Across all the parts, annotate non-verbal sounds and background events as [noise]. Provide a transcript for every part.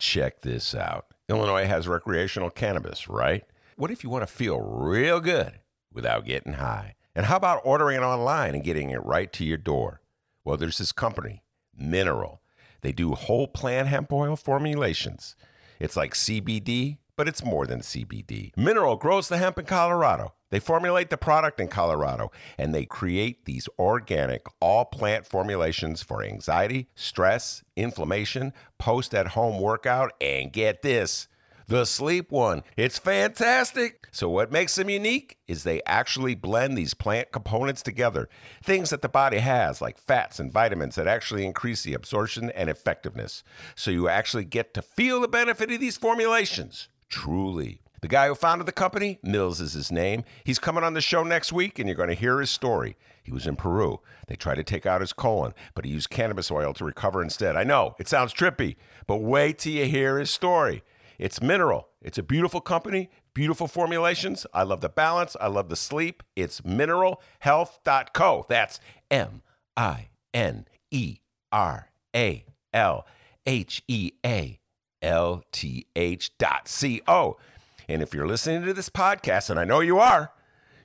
Check this out. Illinois has recreational cannabis, right? What if you want to feel real good without getting high? And how about ordering it online and getting it right to your door? Well, there's this company, Mineral. They do whole plant hemp oil formulations. It's like CBD, but it's more than CBD. Mineral grows the hemp in Colorado. They formulate the product in Colorado and they create these organic, all plant formulations for anxiety, stress, inflammation, post at home workout, and get this the sleep one. It's fantastic. So, what makes them unique is they actually blend these plant components together. Things that the body has, like fats and vitamins, that actually increase the absorption and effectiveness. So, you actually get to feel the benefit of these formulations. Truly. The guy who founded the company, Mills is his name. He's coming on the show next week, and you're going to hear his story. He was in Peru. They tried to take out his colon, but he used cannabis oil to recover instead. I know, it sounds trippy, but wait till you hear his story. It's Mineral. It's a beautiful company, beautiful formulations. I love the balance. I love the sleep. It's mineralhealth.co. That's M I N E R A L H E A L T H dot C O. And if you're listening to this podcast, and I know you are,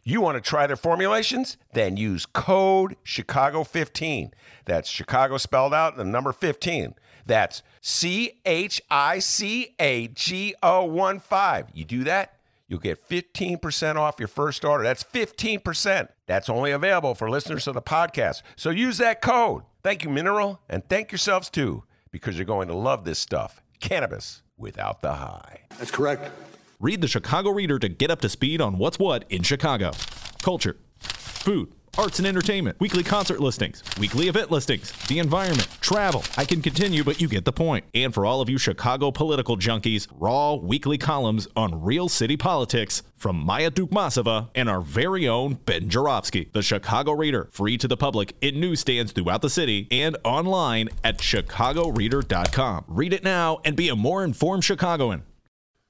you want to try their formulations? Then use code Chicago15. That's Chicago spelled out, the number 15. That's C H I C A G O 1 5. You do that, you'll get 15% off your first order. That's 15%. That's only available for listeners of the podcast. So use that code. Thank you, Mineral, and thank yourselves too, because you're going to love this stuff cannabis without the high. That's correct. Read the Chicago Reader to get up to speed on what's what in Chicago culture, food, arts and entertainment, weekly concert listings, weekly event listings, the environment, travel. I can continue, but you get the point. And for all of you Chicago political junkies, raw weekly columns on real city politics from Maya Dukmasova and our very own Ben Joravsky. The Chicago Reader, free to the public in newsstands throughout the city and online at chicagoreader.com. Read it now and be a more informed Chicagoan.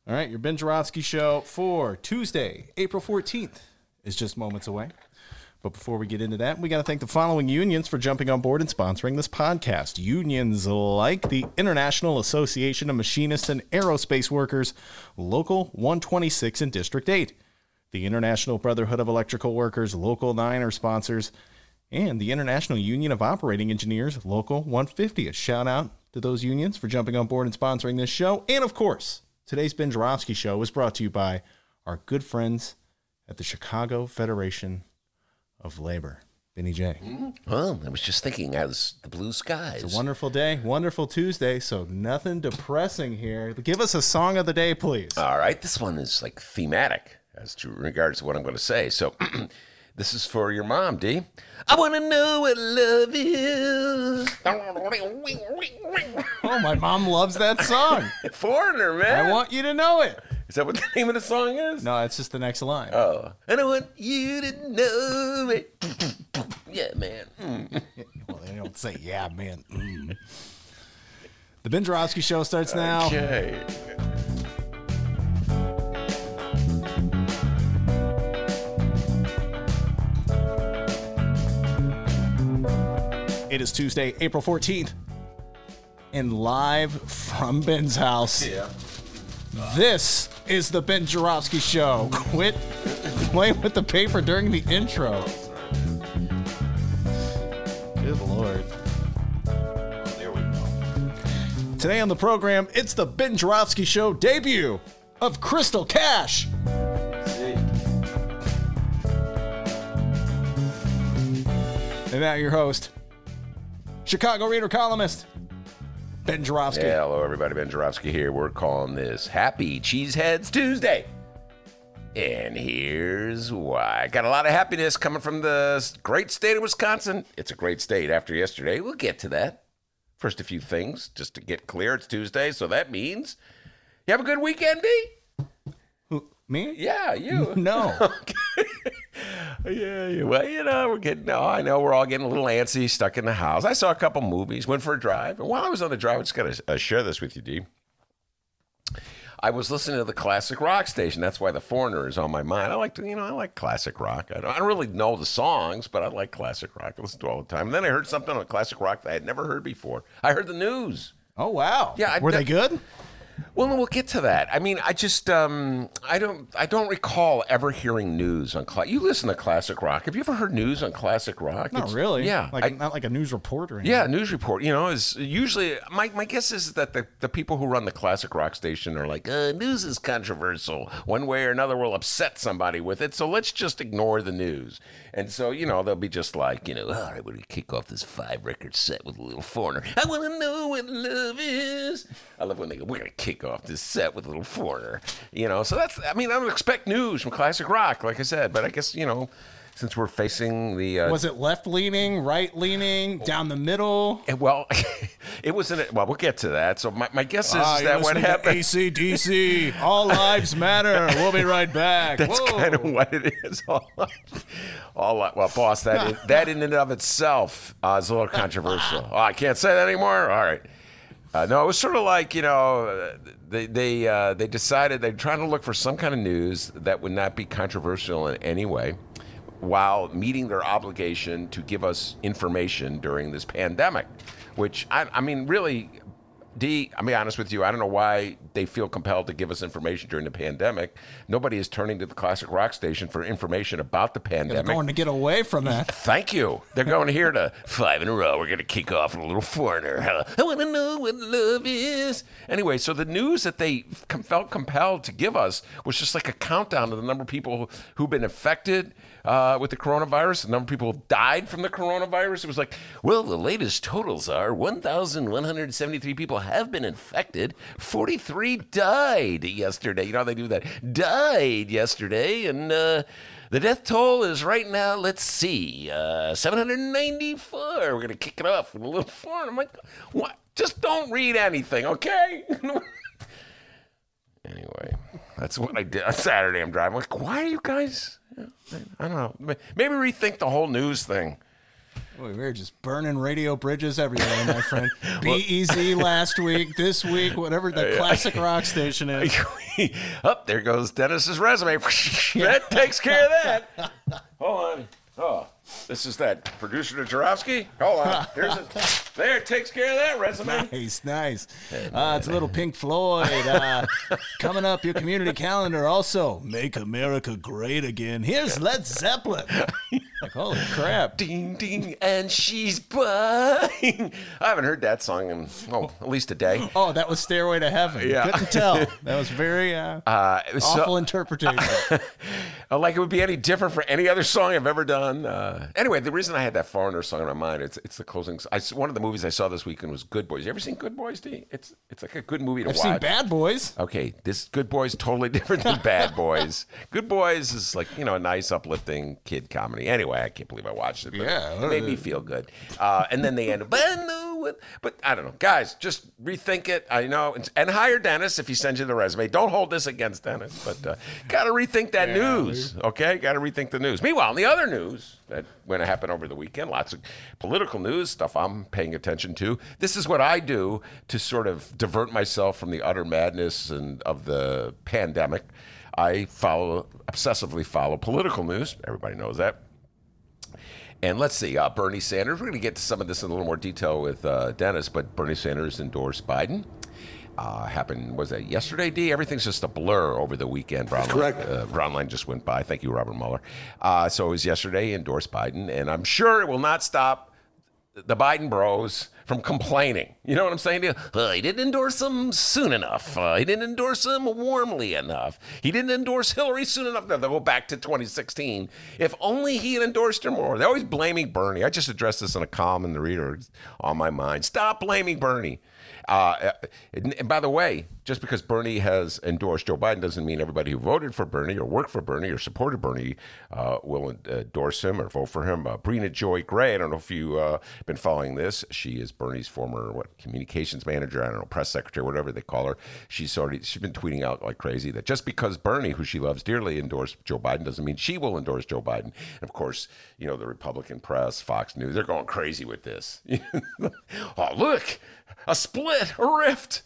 All right, your Ben Joravsky show for Tuesday, April 14th is just moments away. But before we get into that, we got to thank the following unions for jumping on board and sponsoring this podcast. Unions like the International Association of Machinists and Aerospace Workers, Local 126 and District 8. The International Brotherhood of Electrical Workers, Local 9 are sponsors, and the International Union of Operating Engineers, Local 150. A shout out to those unions for jumping on board and sponsoring this show. And of course, today's Ben Joravsky show was brought to you by our good friends at the Chicago Federation of labor. Benny J. Well, I was just thinking, as the blue skies. It's a wonderful day, wonderful Tuesday, so nothing depressing here. Give us a song of the day, please. All right, this one is like thematic as to regards to what I'm going to say. So, [clears throat] this is for your mom, D. I want to know what love is. Oh, my mom loves that song. [laughs] Foreigner, man. I want you to know it. Is that what [laughs] the name of the song is? No, it's just the next line. Oh, and I want you to know it. [laughs] yeah, man. Mm. [laughs] Well, they don't say, yeah, man. Mm. The Ben Joravsky Show starts now. Okay. It is Tuesday, April 14th. And live from Ben's house. Yeah. This is the Ben Joravsky Show. Quit playing with the paper during the intro. Good lord. There we go. Today on the program, it's the Ben Joravsky Show debut of Crystal Cash. And now your host, Chicago Reader columnist, Ben. Yeah, hello, everybody. Ben Joravsky here. We're calling this Happy Cheeseheads Tuesday. And here's why. Got a lot of happiness coming from the great state of Wisconsin. It's a great state after yesterday. We'll get to that. First, a few things just to get clear. It's Tuesday, so that means You have a good weekend, D? Who, me? Yeah, you. [laughs] No. [laughs] Yeah, [laughs] yeah. Well, you know, we're getting. Oh, I know we're all getting a little antsy, stuck in the house. I saw a couple movies, went for a drive, and while I was on the drive, I just got to uh, share this with you, D. I was listening to the classic rock station. That's why the Foreigner is on my mind. I like to, you know, I like classic rock. I don't, I don't really know the songs, but I like classic rock. I listen to it all the time. And then I heard something on classic rock that I had never heard before. I heard the news. Oh wow. Yeah, I- Were they good? Well, we'll get to that. I mean, I just um, I don't I don't recall ever hearing news on cla- you listen to classic rock. Have you ever heard news on classic rock? Not It's- really. Yeah, Like I- not like a news report or anything. yeah, news report. You know, is usually my, my guess is that the, the people who run the classic rock station are like, uh, news is controversial. One way or another will upset somebody with it. So let's just ignore the news. And so, you know, they'll be just like, you know, all right, we're to kick off this five record set with a little foreigner. I want to know what love is. I love when they go, we're going to kick off this set with a little foreigner. You know, so that's, I mean, I don't expect news from classic rock, like I said, but I guess, you know, since we're facing the. Uh, Was it left leaning, right leaning, down the middle? and, Well, [laughs] it was in it. Well, we'll get to that. So my, my guess is Ah, that what happened. ACDC. [laughs] All lives matter. We'll be right back. That's Whoa. kind of what it is. [laughs] All, all well, boss, that in, that in and of itself uh, is a little controversial. Oh, I can't say that anymore. All right. Uh, no, it was sort of like you know they they uh, they decided they're trying to look for some kind of news that would not be controversial in any way, while meeting their obligation to give us information during this pandemic. Which I, I mean, really, D, I'll be honest with you. I don't know why they feel compelled to give us information during the pandemic. Nobody is turning to the classic rock station for information about the pandemic. They're going to get away from that. [laughs] Thank you. They're going here to five in a row. We're going to kick off with a little foreigner. I want to know what love is. Anyway, so the news that they felt compelled to give us was just like a countdown of the number of people who've been affected uh, with the coronavirus, the number of people who died from the coronavirus. It was like, well, the latest totals are 1,173 people have been infected, 43 died yesterday. You know how they do that? Died yesterday, and. Uh, the death toll is right now, let's see, uh, 794. We're going to kick it off with a little foreign. I'm like, what? Just don't read anything, okay? [laughs] anyway, that's what I did on Saturday. I'm driving. I'm like, why are you guys? I don't know. Maybe rethink the whole news thing. Boy, we're just burning radio bridges everywhere, my friend. [laughs] BEZ last week, this week, whatever the [laughs] classic rock station is. [laughs] Up there goes Dennis's resume. that takes care of that. Hold on. Oh, this is that producer to Joravsky. Hold on. Here's it. [laughs] There, it takes care of that resume. Nice, nice. Uh, it's a little Pink Floyd. Uh, [laughs] coming up, your community calendar also. Make America Great Again. Here's Led Zeppelin. [laughs] Like, holy crap. Ding ding, and she's buying. I haven't heard that song in oh at least a day. Oh, that was Stairway to Heaven. Yeah. Couldn't tell. That was very uh, Uh, was so- awful interpretation. Uh, like it would be any different for any other song I've ever done. Uh, anyway, the reason I had that foreigner song in my mind, it's it's the closing. I, one of the movies I saw this weekend was Good Boys. You ever seen Good Boys? D? It's it's like a good movie to watch. I've watch. seen Bad Boys. Okay, this Good Boys totally [laughs] different than Bad [laughs] Boys. Good Boys is like you know a nice uplifting kid comedy. Anyway, I can't believe I watched it. But Yeah. it made me feel good. Uh, and then they end up, but I know what. But I don't know, guys. Just rethink it. I know, and, and hire Dennis if he sends you the resume. Don't hold this against Dennis, but uh, got to rethink that news. Okay, got to rethink the news. Meanwhile, in the other news that when to happen over the weekend, lots of political news stuff I'm paying attention to. This is what I do to sort of divert myself from the utter madness and of the pandemic. I follow obsessively follow political news. Everybody knows that. And let's see, uh, Bernie Sanders. We're going to get to some of this in a little more detail with uh, Dennis, but Bernie Sanders endorsed Biden. Uh, happened was that yesterday? D. Everything's just a blur over the weekend. Brown correct. Uh, Brown line just went by. Thank you, Robert Mueller. Uh, so it was yesterday. Endorsed Biden, and I'm sure it will not stop the Biden bros from complaining. You know what I'm saying to you? Uh, he didn't endorse him soon enough. Uh, he didn't endorse him warmly enough. He didn't endorse Hillary soon enough. Now, they'll go back to 2016. If only he had endorsed her more. They're always blaming Bernie. I just addressed this in a column in the Reader on my mind. Stop blaming Bernie. Uh, and, and by the way, just because Bernie has endorsed Joe Biden doesn't mean everybody who voted for Bernie or worked for Bernie or supported Bernie uh, will endorse him or vote for him. Uh, Briahna Joy Gray, I don't know if you've uh, been following this. She is Bernie's former what communications manager, I don't know, press secretary, whatever they call her. She's already she's been tweeting out like crazy that just because Bernie, who she loves dearly, endorsed Joe Biden doesn't mean she will endorse Joe Biden. And of course, you know the Republican press, Fox News, they're going crazy with this. [laughs] oh, look, a split, a rift.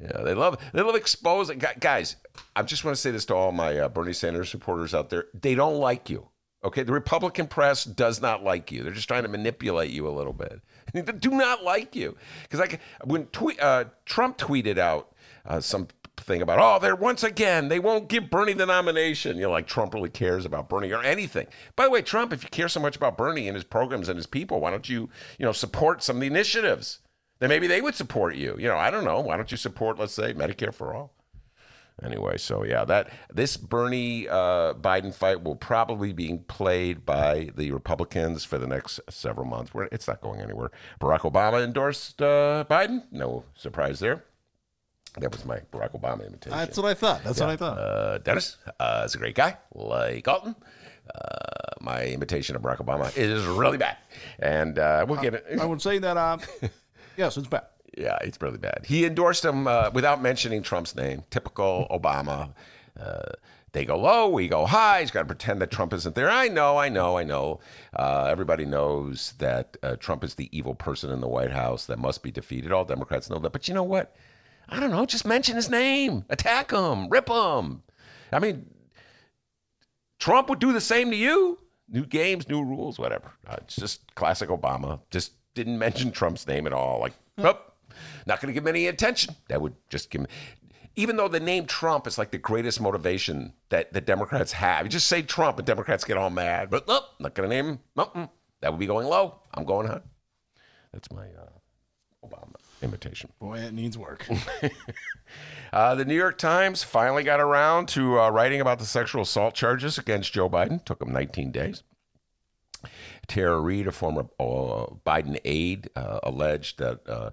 Yeah, they love they love exposing guys. I just want to say this to all my uh, Bernie Sanders supporters out there: they don't like you. Okay, the Republican press does not like you. They're just trying to manipulate you a little bit. [laughs] they do not like you because like when tweet, uh, Trump tweeted out uh, something about oh they're once again they won't give Bernie the nomination. You know, like Trump really cares about Bernie or anything. By the way, Trump, if you care so much about Bernie and his programs and his people, why don't you you know support some of the initiatives? Then maybe they would support you. You know, I don't know. Why don't you support, let's say, Medicare for all? Anyway, so yeah, that this Bernie uh, Biden fight will probably be played by the Republicans for the next several months. Where it's not going anywhere. Barack Obama endorsed uh, Biden. No surprise there. That was my Barack Obama imitation. That's what I thought. That's yeah. what I thought. Uh, Dennis uh, is a great guy, like Alton. Uh, my imitation of Barack Obama is really bad, and uh, we'll get it. I would say that uh, [laughs] Yes, it's bad. Yeah, it's really bad. He endorsed him uh, without mentioning Trump's name. Typical Obama. Uh, they go low, we go high. He's got to pretend that Trump isn't there. I know, I know, I know. Uh, everybody knows that uh, Trump is the evil person in the White House that must be defeated. All Democrats know that. But you know what? I don't know. Just mention his name, attack him, rip him. I mean, Trump would do the same to you. New games, new rules, whatever. Uh, it's just classic Obama. Just didn't mention Trump's name at all. Like, nope, not going to give him any attention. That would just give him, even though the name Trump is like the greatest motivation that the Democrats have. You just say Trump and Democrats get all mad. But nope, not going to name him. Nope, that would be going low. I'm going high. That's my uh, Obama imitation. Boy, it needs work. [laughs] uh, the New York Times finally got around to uh, writing about the sexual assault charges against Joe Biden. Took them 19 days. Tara Reade, a former uh, Biden aide, uh, alleged that uh,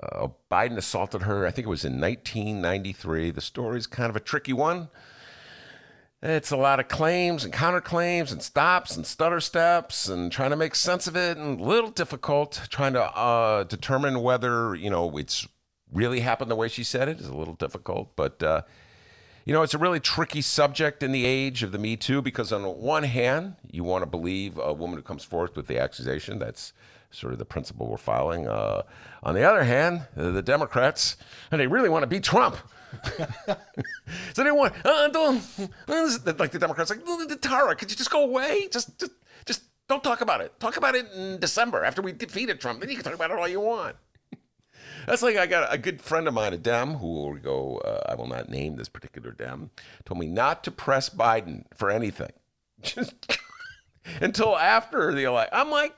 uh, Biden assaulted her. I think it was in 1993. The story is kind of a tricky one. It's a lot of claims and counterclaims and stops and stutter steps and trying to make sense of it and a little difficult trying to uh, determine whether you know it's really happened the way she said it is a little difficult, but uh, you know, it's a really tricky subject in the age of the Me Too because, on one hand, you want to believe a woman who comes forth with the accusation. That's sort of the principle we're following. Uh, on the other hand, the Democrats, and they really want to beat Trump. [laughs] so they want, uh, don't, uh, like the Democrats, like, Tara, could you just go away? Just, just, just don't talk about it. Talk about it in December after we defeated Trump. Then you can talk about it all you want. That's like I got a good friend of mine, a Dem, who will go, uh, I will not name this particular Dem, told me not to press Biden for anything. [laughs] Just until after the election. I'm like,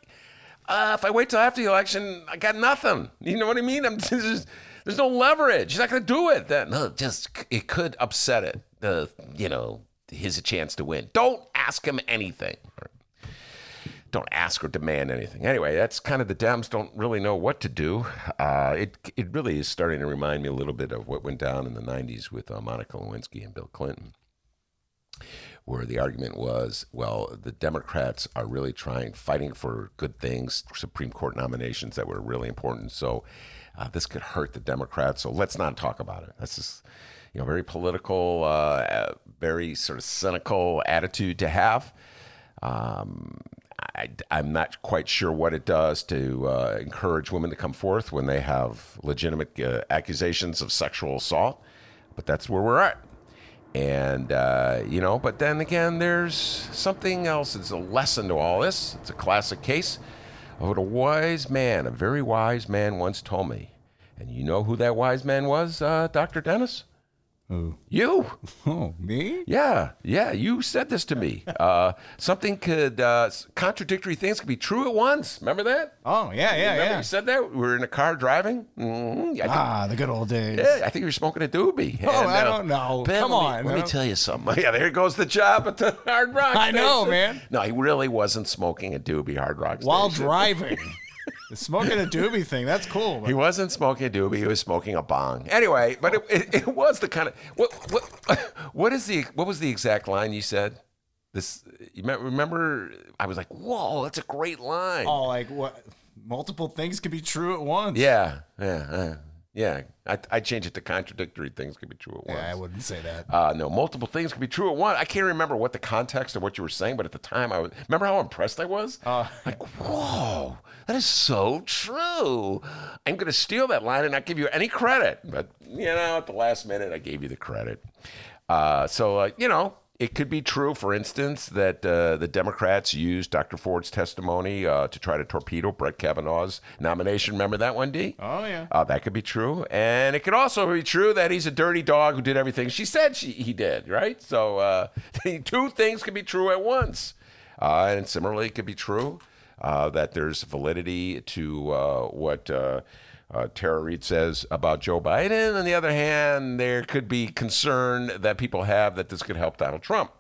uh, if I wait till after the election, I got nothing. You know what I mean? I'm [laughs] just, there's no leverage. He's not going to do it. Then no, just it could upset it. The you know his chance to win. Don't ask him anything don't ask or demand anything. Anyway, that's kind of the Dems don't really know what to do. Uh, it it really is starting to remind me a little bit of what went down in the '90s with uh, Monica Lewinsky and Bill Clinton, where the argument was, well, the Democrats are really trying, fighting for good things, Supreme Court nominations that were really important. So uh, this could hurt the Democrats. So let's not talk about it. That's just you know very political, uh, very sort of cynical attitude to have. Um, I, am not quite sure what it does to uh, encourage women to come forth when they have legitimate uh, accusations of sexual assault, but that's where we're at. And, uh, you know, but then again, there's something else. It's a lesson to all this. It's a classic case of what a wise man, a very wise man, once told me. And you know who that wise man was, uh, Dr. Dennis? Who? You. [laughs] Oh, me? Yeah, yeah. You said this to me. Uh, something could uh, contradictory things could be true at once. Remember that? Oh, yeah, yeah, Remember yeah. You said that we were in a car driving. Mm-hmm. ah, the good old days. Yeah, I think you were smoking a doobie. Oh, and, I uh, don't know. Ben, Come let on. Let me tell you something. [laughs] Yeah, there goes the job at the [laughs] Hard Rock. I know, man. No, he really wasn't smoking a doobie Hard Rock while station. driving. The smoking a doobie thing. That's cool. He wasn't smoking a doobie. He was smoking a bong. Anyway, but it, it, it was the kind of what what [laughs] what is the what was the exact line you said? This you remember? I was like, "Whoa, that's a great line." Oh, like what? Multiple things could be true at once. Yeah, yeah, uh, yeah. I I change it to contradictory things could be true at once. Yeah, I wouldn't say that. Uh, no, multiple things could be true at once. I can't remember what the context of what you were saying, but at the time, I was. Remember how impressed I was? Uh, like, whoa, that is so true. I'm going to steal that line and not give you any credit. But you know, at the last minute, I gave you the credit. Uh, so uh, you know, it could be true, for instance, that uh, the Democrats used Dr. Ford's testimony uh, to try to torpedo Brett Kavanaugh's nomination. Remember that one, D? oh yeah. Uh, that could be true, and it could also be true that he's a dirty dog who did everything she said she, he did. Right? So uh, [laughs] two things could be true at once, uh, and similarly, it could be true uh, that there's validity to uh, what. Uh, Tara Reade says about Joe Biden. On the other hand, there could be concern that people have that this could help Donald Trump.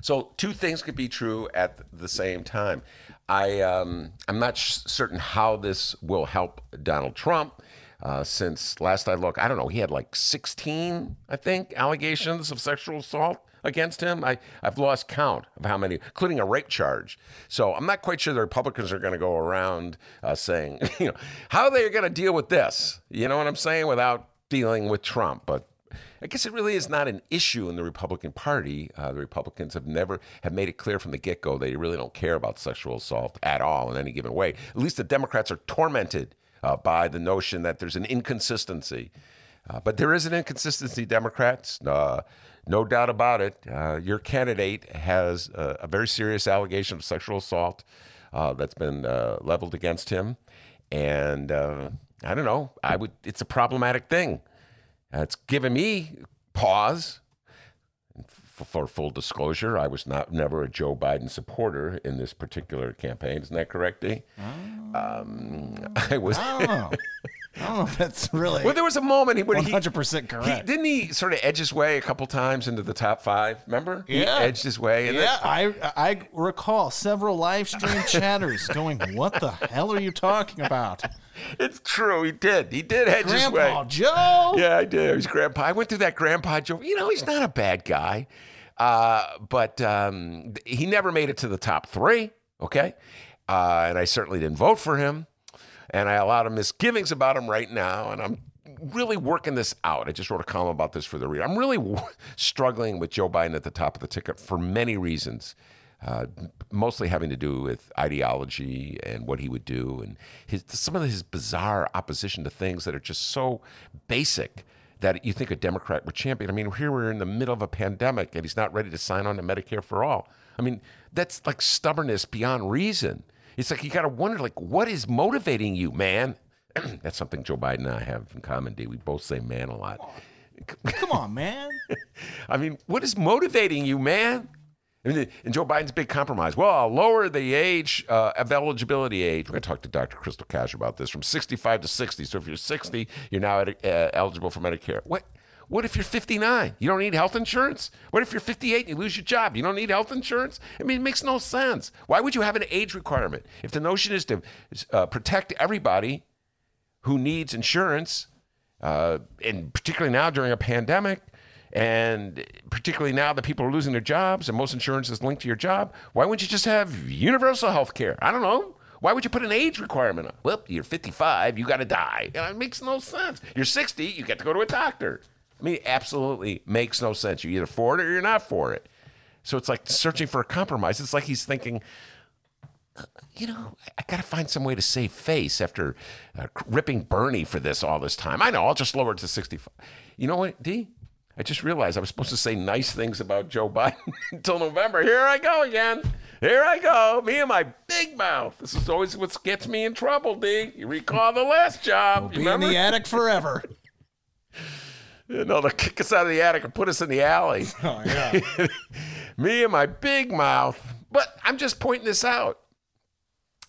So two things could be true at the same time. I um, I'm not sh- certain how this will help Donald Trump. Uh, since last I looked, I don't know. He had like 16, I think, allegations of sexual assault against him. I I've lost count of how many, including a rape charge. So I'm not quite sure the Republicans are going to go around uh, saying, [laughs] you know, how they're going to deal with this. You know what I'm saying? Without dealing with Trump, but I guess it really is not an issue in the Republican Party. Uh, the Republicans have never have made it clear from the get go they really don't care about sexual assault at all in any given way. At least the Democrats are tormented uh, by the notion that there's an inconsistency. Uh, but there is an inconsistency, Democrats. Uh, no doubt about it. Uh, your candidate has a, a very serious allegation of sexual assault uh, that's been uh, leveled against him, and I don't know. I would. It's a problematic thing. Uh, it's given me pause. For, for full disclosure, I was not never a Joe Biden supporter in this particular campaign. Isn't that correct, D? Um, [laughs] I was. Know. I don't know if that's really Well, there was a moment he when one he, hundred percent correct. he didn't he sort of edge his way a couple times into the top five. Remember? He Yeah. edged his way. And yeah, I I recall several live stream [laughs] chatters going, "What the hell are you talking about, it's true. He did. He did edge his way. Grandpa Joe?" Yeah, I did. He's grandpa. I went through that grandpa Joe. You know, he's not a bad guy, uh, but um, he never made it to the top three. Okay, uh, and I certainly didn't vote for him, and I have a lot of misgivings about him right now, and I'm really working this out. I just wrote a column about this for the reader. I'm really w- struggling with Joe Biden at the top of the ticket for many reasons. Uh, mostly having to do with ideology and what he would do, and his, some of his bizarre opposition to things that are just so basic that you think a Democrat would champion. I mean, here we're in the middle of a pandemic, and he's not ready to sign on to Medicare for all. I mean, that's like stubbornness beyond reason. It's like you got to wonder, like, what is motivating you, man? [clears throat] that's something Joe Biden and I have in common. D. We both say "man" a lot. Come on, man. [laughs] I mean, what is motivating you, man? I mean, and Joe Biden's big compromise. Well, I'll lower the age uh, of eligibility age. We're going to talk to Dr. Crystal Cash about this from 65 to 60. So if you're 60, you're now uh, eligible for Medicare. What? What if you're 59? You don't need health insurance? What if you're 58 and you lose your job? You don't need health insurance? I mean, it makes no sense. Why would you have an age requirement? If the notion is to uh, protect everybody who needs insurance, uh, and particularly now during a pandemic, and particularly now that people are losing their jobs and most insurance is linked to your job, why wouldn't you just have universal health care? I don't know. Why would you put an age requirement on? Well, you're 55, you got to die. And it makes no sense. You're 60, you get to go to a doctor. I mean, absolutely makes no sense. You either for it or you're not for it. So it's like searching for a compromise. It's like he's thinking, you know, I got to find some way to save face after uh, ripping Bernie for this all this time. I know, I'll just lower it to 65. You know what, D? I just realized I was supposed to say nice things about Joe [laughs] Biden until November. Here I go again. Here I go. Me and my big mouth. This is always what gets me in trouble, D. You recall the last job. Be you in remember? the attic forever. [laughs] [laughs] You know, they'll kick us out of the attic and put us in the alley. [laughs] Oh yeah. [laughs] me and my big mouth. But I'm just pointing this out.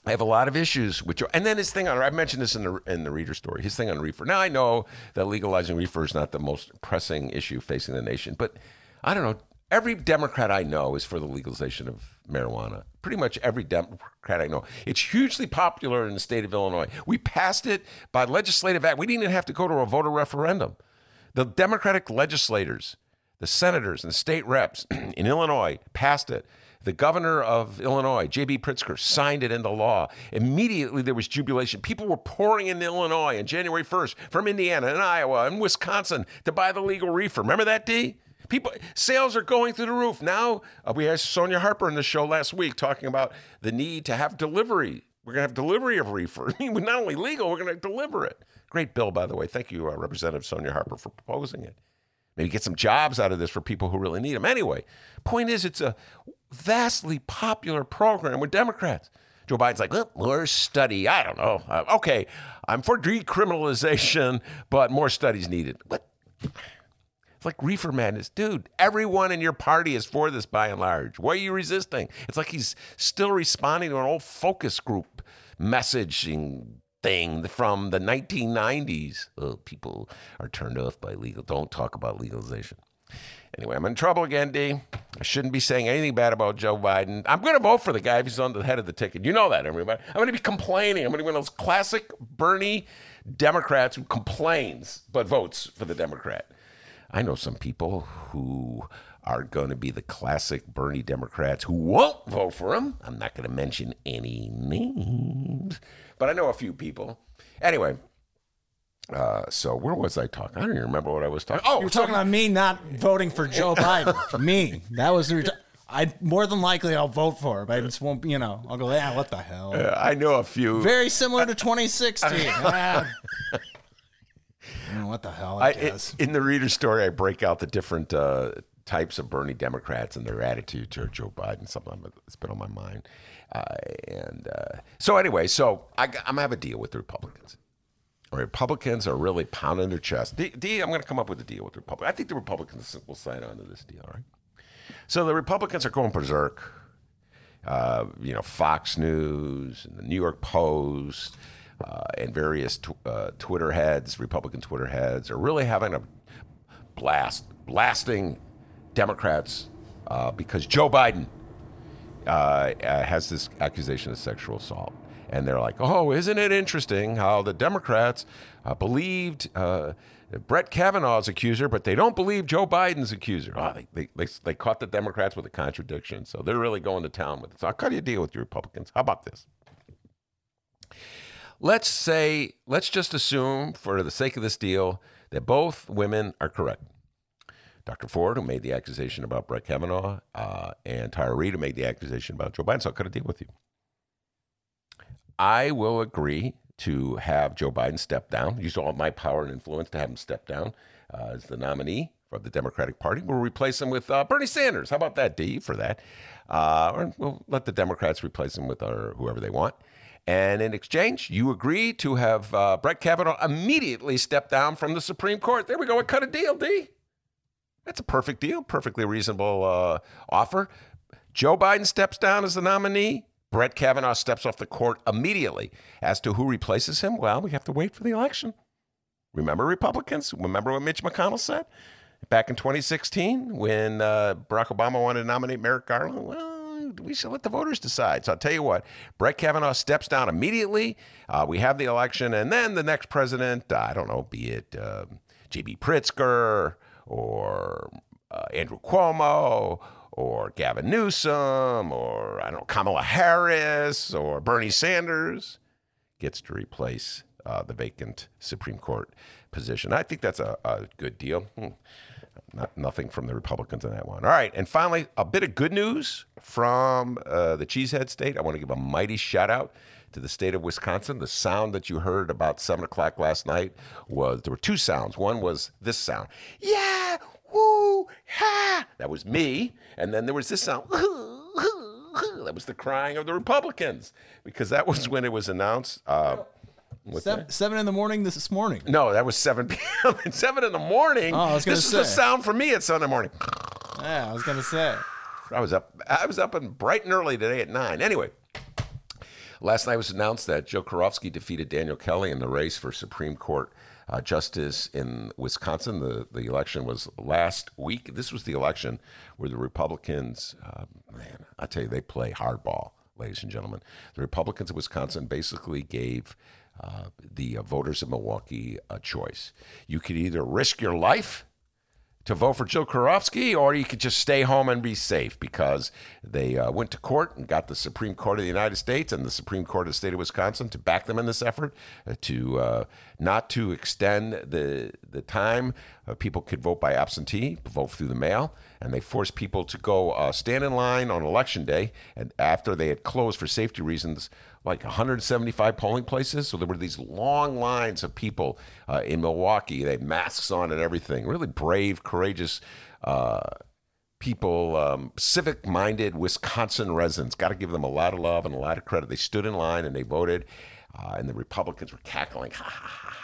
I have a lot of issues with Joe. And then his thing on, I mentioned this in the, in the reader story, his thing on reefer. Now, I know that legalizing reefer is not the most pressing issue facing the nation, but I don't know. Every Democrat I know is for the legalization of marijuana. Pretty much every Democrat I know. It's hugely popular in the state of Illinois. We passed it by legislative act. We didn't even have to go to a voter referendum. The Democratic legislators, the senators and state reps [clears throat] in Illinois passed it. The governor of Illinois, J.B. Pritzker, signed it into law. Immediately there was jubilation. People were pouring into Illinois on January 1st from Indiana and Iowa and Wisconsin to buy the legal reefer. Remember that, D? People sales are going through the roof. Now uh, we had Sonya Harper in the show last week talking about the need to have delivery. We're going to have delivery of reefer. [laughs] Not only legal, we're going to deliver it. Great bill, by the way. Thank you, uh, Representative Sonya Harper, for proposing it. Maybe get some jobs out of this for people who really need them. Anyway, point is, it's a vastly popular program with Democrats. Joe Biden's like, well, more study. I don't know. Uh, okay, I'm for decriminalization, but more studies needed. What? It's like reefer madness. Dude, everyone in your party is for this by and large. Why are you resisting? It's like he's still responding to an old focus group messaging thing from the 1990s. Oh, people are turned off by legal. Don't talk about legalization. Anyway, I'm in trouble again, D. I shouldn't be saying anything bad about Joe Biden. I'm going to vote for the guy if he's on the head of the ticket. You know that, everybody. I'm going to be complaining. I'm going to be one of those classic Bernie Democrats who complains but votes for the Democrat. I know some people who are going to be the classic Bernie Democrats who won't vote for him. I'm not going to mention any names, but I know a few people. Anyway, uh, so where was I talking? I don't even remember what I was talking. Oh, you were talking about me not voting for Joe [laughs] Biden. me. That was the. I more than likely I'll vote for but I just won't. You know, I'll go. Yeah, what the hell? Uh, I know a few. Very similar to 2016. [laughs] ah. What the hell? I, I guess. in the reader story, I break out the different uh, types of Bernie Democrats and their attitude to Joe Biden. Something that's been on my mind. Uh, and uh, so anyway, so I, I'm gonna have a deal with the Republicans. Republicans are really pounding their chest. D, D I'm going to come up with a deal with the Republicans. I think the Republicans will sign on to this deal, right? So the Republicans are going berserk. Uh, you know, Fox News and the New York Post uh, and various tw- uh, Twitter heads, Republican Twitter heads, are really having a blast, blasting Democrats uh, because Joe Biden uh, uh, has this accusation of sexual assault and they're like, "Oh, isn't it interesting how the Democrats uh, believed Brett Kavanaugh's accuser, but they don't believe Joe Biden's accuser?" Oh, they, they, they, they caught the Democrats with a contradiction, so they're really going to town with it. So I'll cut you deal with you Republicans. How about this? Let's say, let's just assume, for the sake of this deal, that both women are correct. Dr. Ford, who made the accusation about Brett Kavanaugh, uh, and Tara Reade, who made the accusation about Joe Biden. So I'll cut a deal with you. I will agree to have Joe Biden step down, use all my power and influence to have him step down uh, as the nominee for the Democratic Party. We'll replace him with uh, Bernie Sanders. How about that, D, for that? Uh, or we'll let the Democrats replace him with our, whoever they want. And in exchange, you agree to have uh, Brett Kavanaugh immediately step down from the Supreme Court. There we go. We cut a deal, D. That's a perfect deal, perfectly reasonable uh, offer. Joe Biden steps down as the nominee. Brett Kavanaugh steps off the court immediately. As to who replaces him, well, we have to wait for the election. Remember Republicans? Remember what Mitch McConnell said back in 2016 when uh, Barack Obama wanted to nominate Merrick Garland? Well, we should let the voters decide. So I'll tell you what, Brett Kavanaugh steps down immediately. Uh, we have the election, and then the next president, uh, I don't know, be it uh, J.B. Pritzker or uh, Andrew Cuomo or Gavin Newsom or I don't know Kamala Harris or Bernie Sanders gets to replace uh, the vacant Supreme Court position. I think that's a, a good deal. Hmm. Not, nothing from the Republicans on that one. All right, and finally, a bit of good news from uh, the Cheesehead State. I want to give a mighty shout out to the state of Wisconsin. The sound that you heard about seven o'clock last night was there were two sounds. One was this sound, yeah, woo, ha. That was me. And then there was this sound. [laughs] That was the crying of the Republicans because that was when it was announced. Uh, seven, seven, in the morning this morning. No, that was 7 [laughs] p.m. seven in the morning. Oh, I was gonna this say. is the sound for me at Sunday morning. Yeah, I was gonna say. I was up. I was up and bright and early today at nine. Anyway, last night was announced that Jill Karofsky defeated Daniel Kelly in the race for Supreme Court uh, justice in Wisconsin. The the election was last week. This was the election where the Republicans, uh, man, I tell you, they play hardball, ladies and gentlemen. The Republicans of Wisconsin basically gave. Uh, the uh, voters of Milwaukee a choice. You could either risk your life to vote for Jill Karofsky, or you could just stay home and be safe because they uh, went to court and got the Supreme Court of the United States and the Supreme Court of the state of Wisconsin to back them in this effort uh, to uh, not to extend the the time uh, people could vote by absentee, vote through the mail, and they forced people to go uh, stand in line on election day, and after they had closed for safety reasons like 175 polling places. So there were these long lines of people uh, in Milwaukee. They had masks on and everything. Really brave, courageous uh, people, um, civic minded Wisconsin residents. Got to give them a lot of love and a lot of credit. They stood in line and they voted, uh, and the Republicans were cackling, ha ha ha.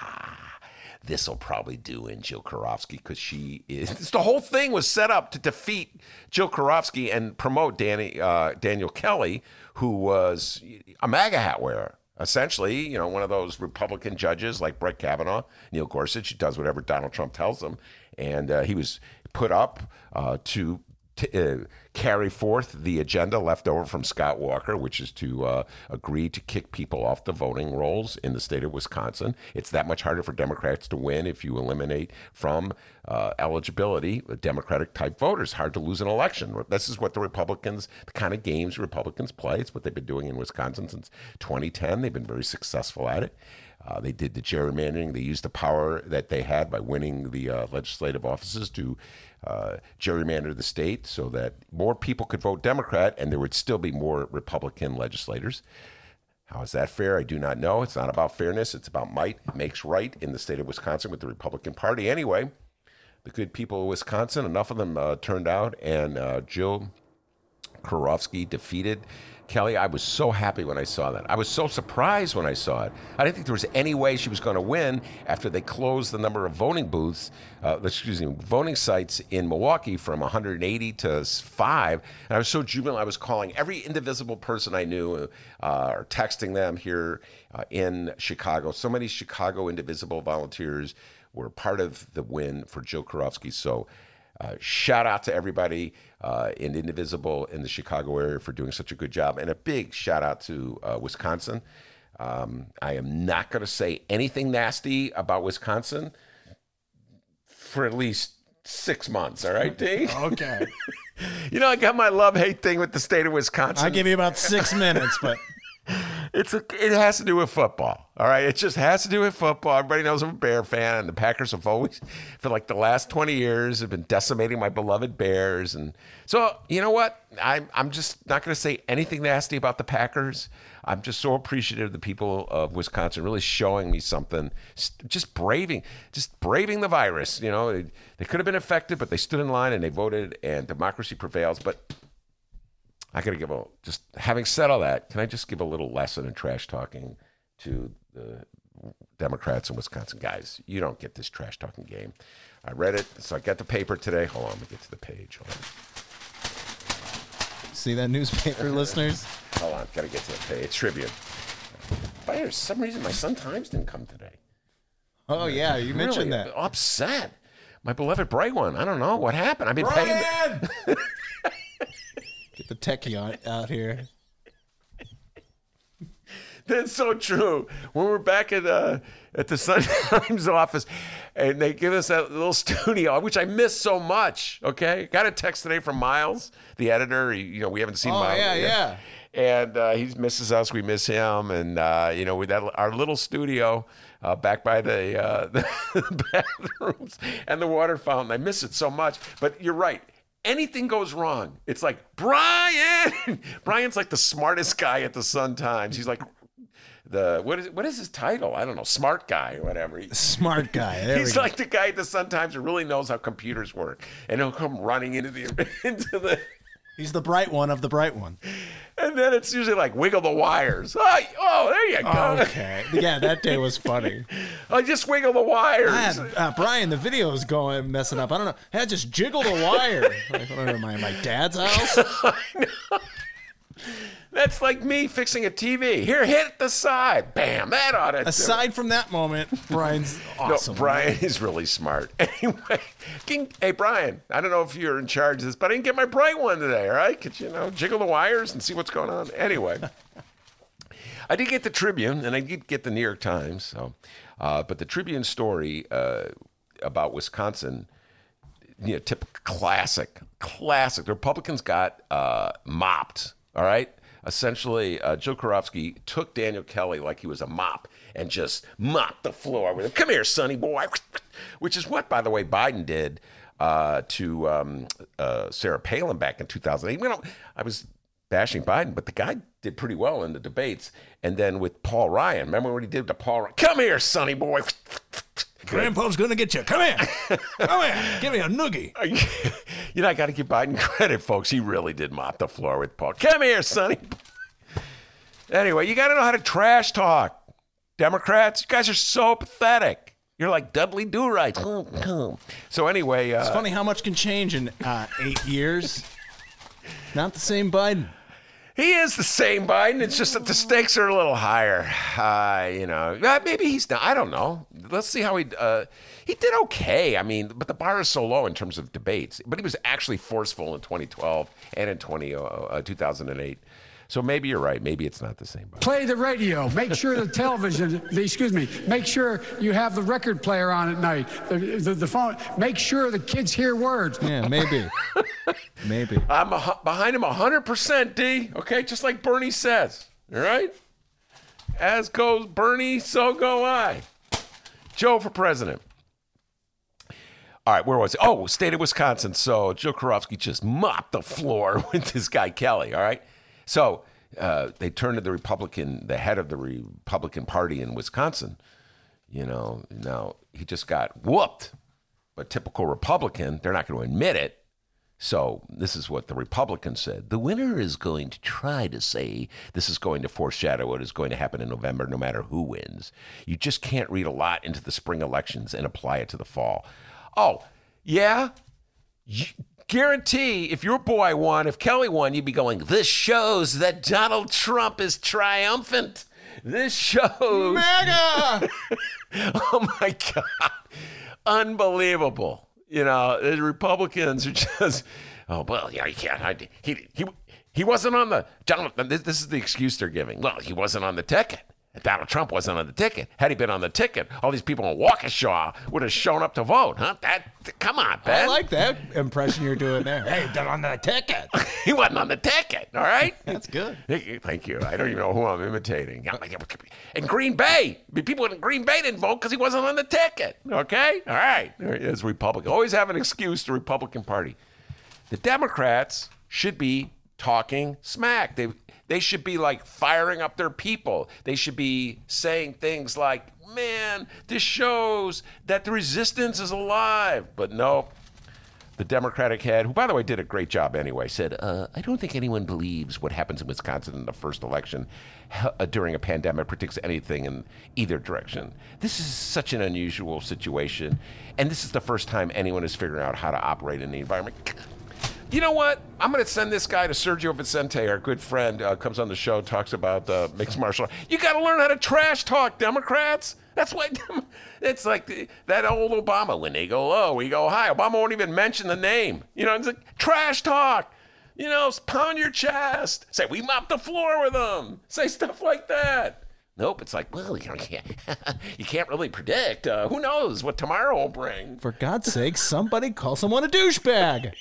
This will probably do in Jill Karofsky because she is. [laughs] The whole thing was set up to defeat Jill Karofsky and promote Danny, uh, Daniel Kelly, who was a MAGA hat wearer. Essentially, you know, one of those Republican judges like Brett Kavanaugh, Neil Gorsuch, does whatever Donald Trump tells him. And uh, he was put up uh, to t- uh, carry forth the agenda left over from Scott Walker, which is to uh, agree to kick people off the voting rolls in the state of Wisconsin. It's that much harder for Democrats to win if you eliminate from uh, eligibility Democratic type voters. Hard to lose an election. This is what the Republicans, the kind of games Republicans play. It's what they've been doing in Wisconsin since 2010. They've been very successful at it. Uh, they did the gerrymandering. They used the power that they had by winning the uh, legislative offices to uh, gerrymander the state so that more people could vote Democrat and there would still be more Republican legislators. How is that fair? I do not know. It's not about fairness. It's about might makes right in the state of Wisconsin with the Republican Party. Anyway, the good people of Wisconsin, enough of them uh, turned out, and uh, Jill Karofsky defeated Kelly. I was so happy when I saw that. I was so surprised when I saw it. I didn't think there was any way she was going to win after they closed the number of voting booths, uh, excuse me, voting sites in Milwaukee from 180 to five. And I was so jubilant. I was calling every indivisible person I knew uh, or texting them here uh, in Chicago. So many Chicago indivisible volunteers were part of the win for Jill Karofsky. So uh, shout out to everybody uh, in Indivisible in the Chicago area for doing such a good job, and a big shout out to uh, Wisconsin. Um, I am not going to say anything nasty about Wisconsin for at least six months. All right, D. [laughs] Okay. [laughs] you know, I got my love hate thing with the state of Wisconsin. I'll give you about six minutes, but It's a, it has to do with football. All right, it just has to do with football. Everybody knows I'm a Bear fan, and the Packers have always, for like the last 20 years, have been decimating my beloved Bears. And so, you know what? I'm I'm just not going to say anything nasty about the Packers. I'm just so appreciative of the people of Wisconsin really showing me something, just braving, just braving the virus. You know, they, they could have been affected, but they stood in line and they voted, and democracy prevails. But I got to give a just having said all that, can I just give a little lesson in trash talking to the Democrats in Wisconsin? Guys, you don't get this trash talking game. I read it, so I got the paper today. Hold on, let me get to the page. Hold on, see that newspaper, [laughs] listeners? hold on. got to get to the page. Tribune. But for some reason, my Sun Times didn't come today. Oh yeah, you mentioned that. upset. My beloved bright one. I don't know what happened. I've been paying. [laughs] The techie out, out here. [laughs] That's so true. When we're back at uh, at the Sun Times [laughs] office, and they give us that little studio, which I miss so much. Okay, got a text today from Miles, the editor. He- You know, we haven't seen Oh, Miles. yeah, yet. And uh, he misses us. We miss him. And uh, you know, with that our little studio uh, back by the, uh, [laughs] the bathrooms and the water fountain, I miss it so much. But you're right. Anything goes wrong, it's like Brian. [laughs] Brian's like the smartest guy at the Sun Times. He's like the what is what is his title? I don't know, smart guy or whatever. Smart guy. He's like the guy at the Sun Times who really knows how computers work, and he'll come running into the [laughs] into the, He's the bright one of the bright one. and then it's usually like wiggle the wires. Oh, oh there you go. Okay. Yeah, that day was funny. [laughs] I just wiggle the wires. I had, uh, Brian, the video is going messing up. I don't know. I had just jiggle the wire. Like, [laughs] I don't know, my my dad's house. [laughs] That's like me fixing a TV. Here, hit the side. Bam. That ought to. Aside from that moment, Brian's [laughs] No, awesome. Brian is really smart. [laughs] Anyway, can, hey Brian, I don't know if you're in charge of this, but I didn't get my bright one today. All right, could you, know jiggle the wires and see what's going on? Anyway, [laughs] I did get the Tribune and I did get the New York Times. So, uh, but the Tribune story uh, about Wisconsin, you know, typical classic, classic. The Republicans got uh, mopped. All right. Essentially, uh, Jill Karofsky took Daniel Kelly like he was a mop and just mopped the floor with him. Come here, sonny boy. Which is what, by the way, Biden did uh, to um, uh, Sarah Palin back in 2008. You know, I was bashing Biden, but the guy did pretty well in the debates. And then with Paul Ryan, remember what he did to Paul Ryan? Come here, sonny boy. [laughs] Grandpa's gonna get you. Come here. Come here. Give me a noogie. [laughs] you know, I got to give Biden credit, folks. He really did mop the floor with Paul. Come here, sonny. Anyway, you got to know how to trash talk. Democrats, you guys are so pathetic. You're like Dudley Do Right. [laughs] So anyway, uh, It's funny how much can change in uh, eight years. Not the same Biden. He is the same Biden. It's just that the stakes are a little higher. Uh, you know, Uh, maybe he's not. I don't know. Let's see how he. Uh, he did okay. I mean, but the bar is so low in terms of debates. But he was actually forceful in 2012 and in 20, uh, 2008. So maybe you're right. Maybe it's not the same Biden. Play the radio. Make sure the television, [laughs] the, excuse me, make sure you have the record player on at night, the, the, the phone. Make sure the kids hear words. Yeah, maybe. [laughs] maybe. I'm a, behind him 100%, D. Okay, just like Bernie says. All right? As goes Bernie, so go I. Joe for president. All right, where was it? Oh, state of Wisconsin. So Jill Karofsky just mopped the floor [laughs] with this guy Kelly. All right, so uh, they turned to the Republican, the head of the Republican Party in Wisconsin. You know, now he just got whooped. But typical Republican, they're not going to admit it. So this is what the Republicans said. The winner is going to try to say this is going to foreshadow what is going to happen in November, no matter who wins. You just can't read a lot into the spring elections and apply it to the fall. Oh, yeah? Guarantee if your boy won, if Kelly won, you'd be going, this shows that Donald Trump is triumphant. This shows. MAGA! [laughs] Oh my God. Unbelievable. You know, the Republicans are just, oh, well, yeah, you can't. I, he, he, he wasn't on the, Donald, this, this is the excuse they're giving. Well, he wasn't on the ticket. Donald Trump wasn't on the ticket. Had he been on the ticket, all these people in Waukesha would have shown up to vote, huh? That, come on, Ben. I like that impression you're doing there. Hey, they're on the ticket. [laughs] he wasn't on the ticket, all right? [laughs] That's good. Thank you. I don't even know who I'm imitating. In Green Bay, people in Green Bay didn't vote because he wasn't on the ticket. Okay? All right. There he Republican. Always have an excuse, the Republican Party. The Democrats should be talking smack. They they should be like firing up their people. They should be saying things like, man, this shows that the resistance is alive. But no, the Democratic head, who, by the way, did a great job anyway, said, uh, I don't think anyone believes what happens in Wisconsin in the first election uh, during a pandemic predicts anything in either direction. This is such an unusual situation, and this is the first time anyone is figuring out how to operate in the environment. You know what? I'm going to send this guy to Sergio Vicente, our good friend, uh, comes on the show, talks about uh, mixed [laughs] martial arts. You got to learn how to trash talk, Democrats. That's why [laughs] it's like the, that old Obama. When they go low, we go high. Obama won't even mention the name. You know, it's like trash talk. You know, pound your chest. Say, we mopped the floor with them. Say stuff like that. Nope, it's like, well, you, [laughs] can't, you can't really predict. Uh, who knows what tomorrow will bring? For God's sake, somebody call someone a douchebag.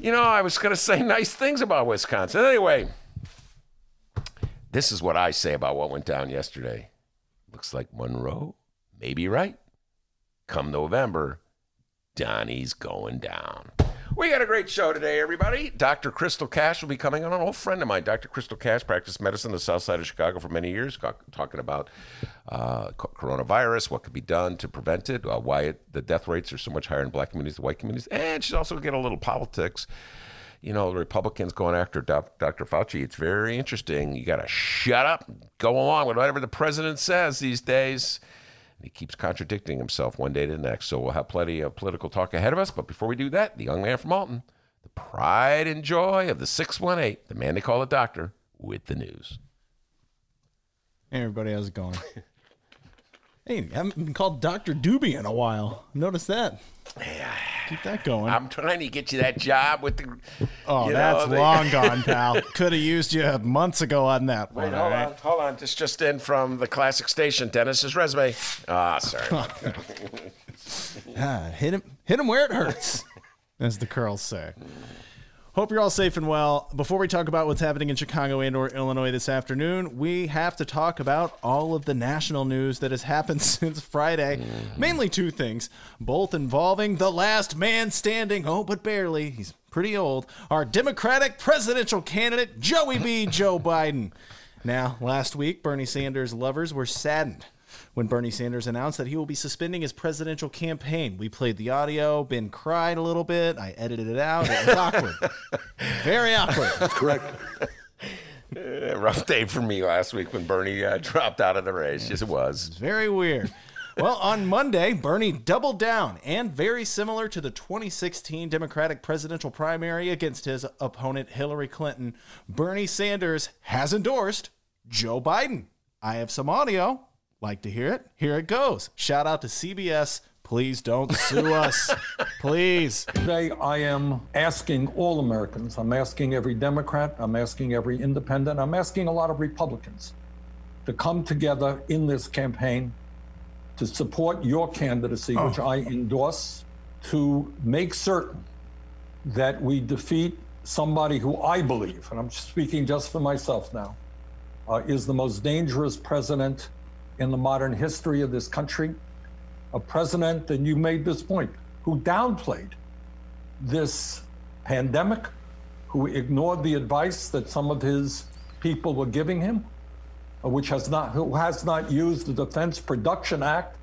You know, I was going to say [laughs] nice things about Wisconsin. Anyway, this is what I say about what went down yesterday. Looks like Monroe may be right. Come November, Donnie's going down. We got a great show today, everybody. Dr. Crystal Cash will be coming on. An old friend of mine, Dr. Crystal Cash, practiced medicine in the south side of Chicago for many years, talking about uh, coronavirus, what could be done to prevent it, uh, why it, the death rates are so much higher in black communities than white communities. And she's also going to get a little politics. You know, the Republicans going after Dr. Fauci. It's very interesting. You got to shut up, go along with whatever the president says these days. He keeps contradicting himself one day to the next. So we'll have plenty of political talk ahead of us. But before we do that, the young man from Alton, the pride and joy of the 618, the man they call a doctor, with the news. Hey, everybody, how's it going? [laughs] hey, I haven't been called Dr. Doobie in a while. Notice that. Keep that going. I'm trying to get you that job with the. oh, you know, that's the- long gone, [laughs] pal. Could have used you months ago on that Wait, hold right? on, hold on. This just in from the classic station. Dennis's resume. Ah, sorry. [laughs] Ah, hit him, hit him where it hurts, as the curls say. Hope you're all safe and well. Before we talk about what's happening in Chicago and or Illinois this afternoon, we have to talk about all of the national news that has happened [laughs] since Friday. Mainly two things, both involving the last man standing. Oh, but barely. He's pretty old. Our Democratic presidential candidate, Joey B. Joe Biden. Now, last week, Bernie Sanders' lovers were saddened when Bernie Sanders announced that he will be suspending his presidential campaign. We played the audio. Ben cried a little bit. I edited it out. It was awkward. [laughs] Very awkward. that's Uh, rough day for me last week when Bernie uh, dropped out of the race. Yes, it was. Very weird. Well, on Monday, Bernie doubled down and very similar to the 2016 Democratic presidential primary against his opponent Hillary Clinton, Bernie Sanders has endorsed Joe Biden. I have some audio. Like to hear it? Here it goes. Shout out to CBS. Please don't sue [laughs] us. Please. Today, I am asking all Americans, I'm asking every Democrat, I'm asking every independent, I'm asking a lot of Republicans to come together in this campaign to support your candidacy, which I endorse, to make certain that we defeat somebody who I believe, and I'm speaking just for myself now, uh, is the most dangerous president in the modern history of this country. A president, and you made this point, who downplayed this pandemic, who ignored the advice that some of his people were giving him, uh, which has not, who has not used the Defense Production Act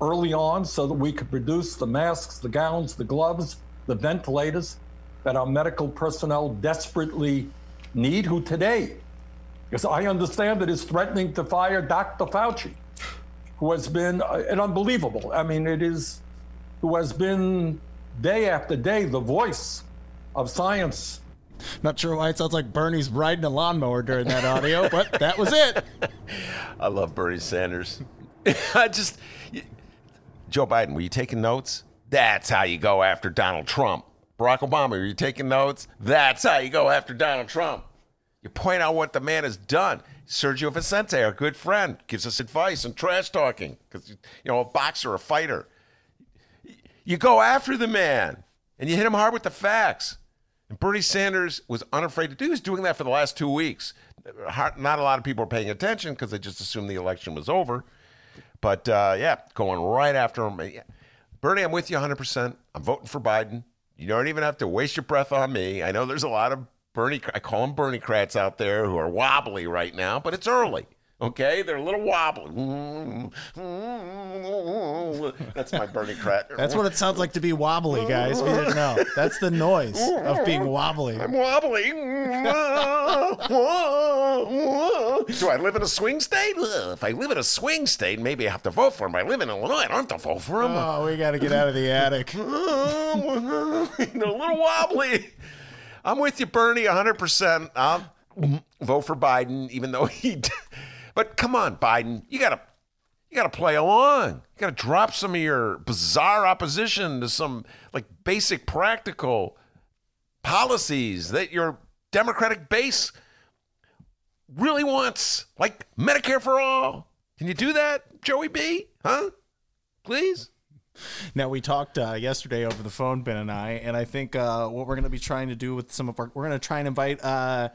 early on so that we could produce the masks, the gowns, the gloves, the ventilators that our medical personnel desperately need, who today, because I understand that it's threatening to fire Dr. Fauci, who has been uh, an unbelievable. I mean, it is, who has been day after day the voice of science Not sure why it sounds like Bernie's riding a lawnmower during that audio, but that was it. [laughs] I love Bernie Sanders. [laughs] I just, Joe Biden, were you taking notes? That's how you go after Donald Trump. Barack Obama, were you taking notes? That's how you go after Donald Trump. You point out what the man has done. Sergio Vicente, our good friend, gives us advice and trash talking because, you know, a boxer, a fighter. You go after the man and you hit him hard with the facts. And Bernie Sanders was unafraid to do. He was doing that for the last two weeks. Not a lot of people are paying attention because they just assumed the election was over. But uh, yeah, going right after him. Bernie, I'm with you 100%. I'm voting for Biden. You don't even have to waste your breath on me. I know there's a lot of Bernie, I call them Bernie crats out there who are wobbly right now, but it's early. Okay, they're a little wobbly. That's my Bernie. That's what it sounds like to be wobbly, guys. You didn't know. That's the noise of being wobbly. I'm wobbly. Do I live in a swing state? If I live in a swing state, maybe I have to vote for him. I live in Illinois. I don't have to vote for him. Oh, we got to get out of the attic. [laughs] They're a little wobbly. I'm with you, Bernie, 100%. I'll vote for Biden, even though he. But come on, Biden, you gotta, you gotta play along. You gotta drop some of your bizarre opposition to some like basic practical policies that your Democratic base really wants, like Medicare for all. Can you do that, Joey B? Huh? Please. Now we talked uh, yesterday over the phone, Ben and I, and I think uh, what we're going to be trying to do with some of our, we're going to try and invite uh,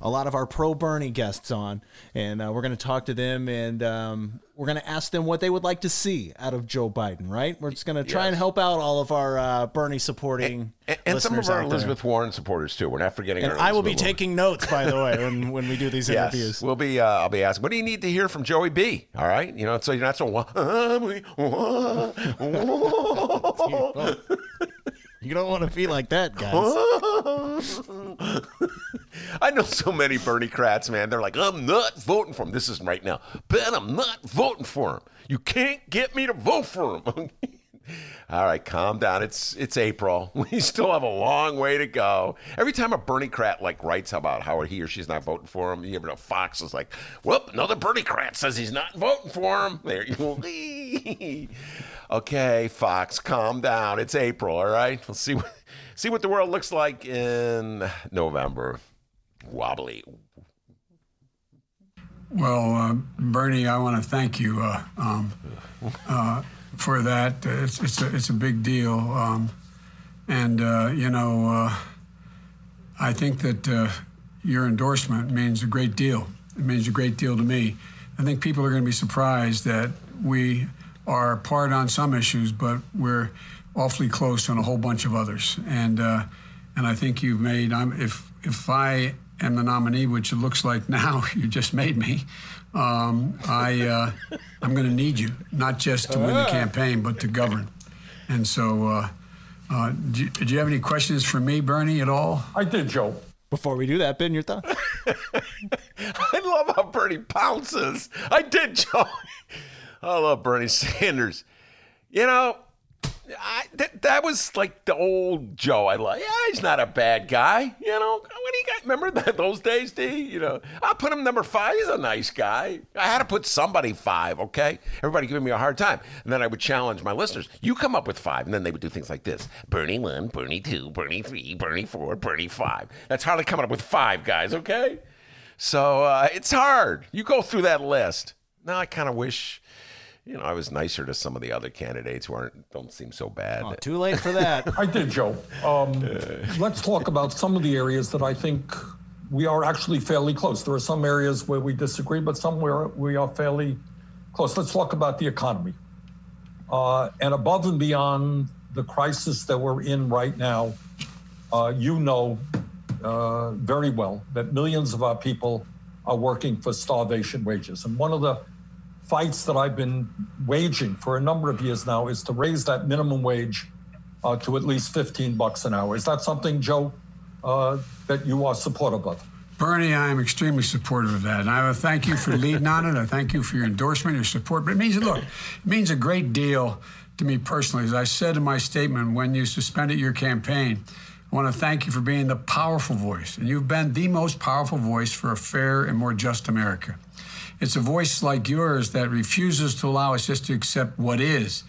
a lot of our pro Bernie guests on, and uh, we're going to talk to them, and um, we're going to ask them what they would like to see out of Joe Biden. Right? We're just going to try and help out all of our uh, Bernie supporting And, and some of listeners our out there. Elizabeth Warren supporters too. We're not forgetting. And our I will be Warren. taking notes, by the way, when, [laughs] when we do these Yes, interviews. we'll be. Uh, I'll be asking. What do you need to hear from Joey B? All right, you know, so you're not so. [laughs] [laughs] You don't want to be like that, guys. [laughs] I know so many Bernie crats, man. They're like, I'm not voting for him. This is right now. Ben, I'm not voting for him. You can't get me to vote for him. [laughs] All right, calm down. It's it's April. [laughs] We still have a long way to go. Every time a Bernie crat like writes about how he or she's not voting for him, you ever know Fox is like, "Whoop, another Bernie crat says he's not voting for him." There you go. Okay, Fox, calm down. It's April. All right, we'll see what see what the world looks like in November. Wobbly. Well, uh, Bernie, I want to thank you uh, um, uh, for that. It's, it's, a, it's a big deal. Um, and, uh, you know, uh, I think that uh, your endorsement means a great deal. It means a great deal to me. I think people are going to be surprised that we are apart on some issues, but we're awfully close on a whole bunch of others. And, and I think you've made, I'm, if, if I am the nominee, which it looks like now [laughs] you just made me, um, I, uh, I'm going to need you, not just to win the campaign, but to govern. And so, uh, uh, do, you, do you have any questions for me, Bernie, at all? I did, Joe. Before we do that, Ben, your thoughts? [laughs] I love how Bernie pounces. I did, Joe. I love Bernie [laughs] Sanders. You know, I, that, that was like the old Joe. I like. Yeah, he's not a bad guy. You know, when he got remember that those days, D. You know, I put him number five. He's a nice guy. I had to put somebody five. Okay, everybody giving me a hard time, and then I would challenge my listeners. You come up with five, and then they would do things like this: Bernie one, Bernie two, Bernie three, Bernie four, Bernie five. That's hardly coming up with five guys. Okay, so uh, it's hard. You go through that list. Now I kind of wish you know, I was nicer to some of the other candidates who aren't don't seem so bad. Oh, too late for that. [laughs] I did, Joe. Um, let's talk about some of the areas that I think we are actually fairly close. There are some areas where we disagree, but somewhere we are fairly close. Let's talk about the economy. Uh, and above and beyond the crisis that we're in right now, uh, you know uh, very well that millions of our people are working for starvation wages. And one of the fights that I've been waging for a number of years now is to raise that minimum wage uh, to at least 15 bucks an hour. Is that something, Joe, uh, that you are supportive of? Bernie, I am extremely supportive of that. And I thank you for leading on it. I thank you for your endorsement, your support. But it means, look, it means a great deal to me personally. As I said in my statement when you suspended your campaign, I want to thank you for being the powerful voice. And you've been the most powerful voice for a fair and more just America. It's a voice like yours that refuses to allow us just to accept what is.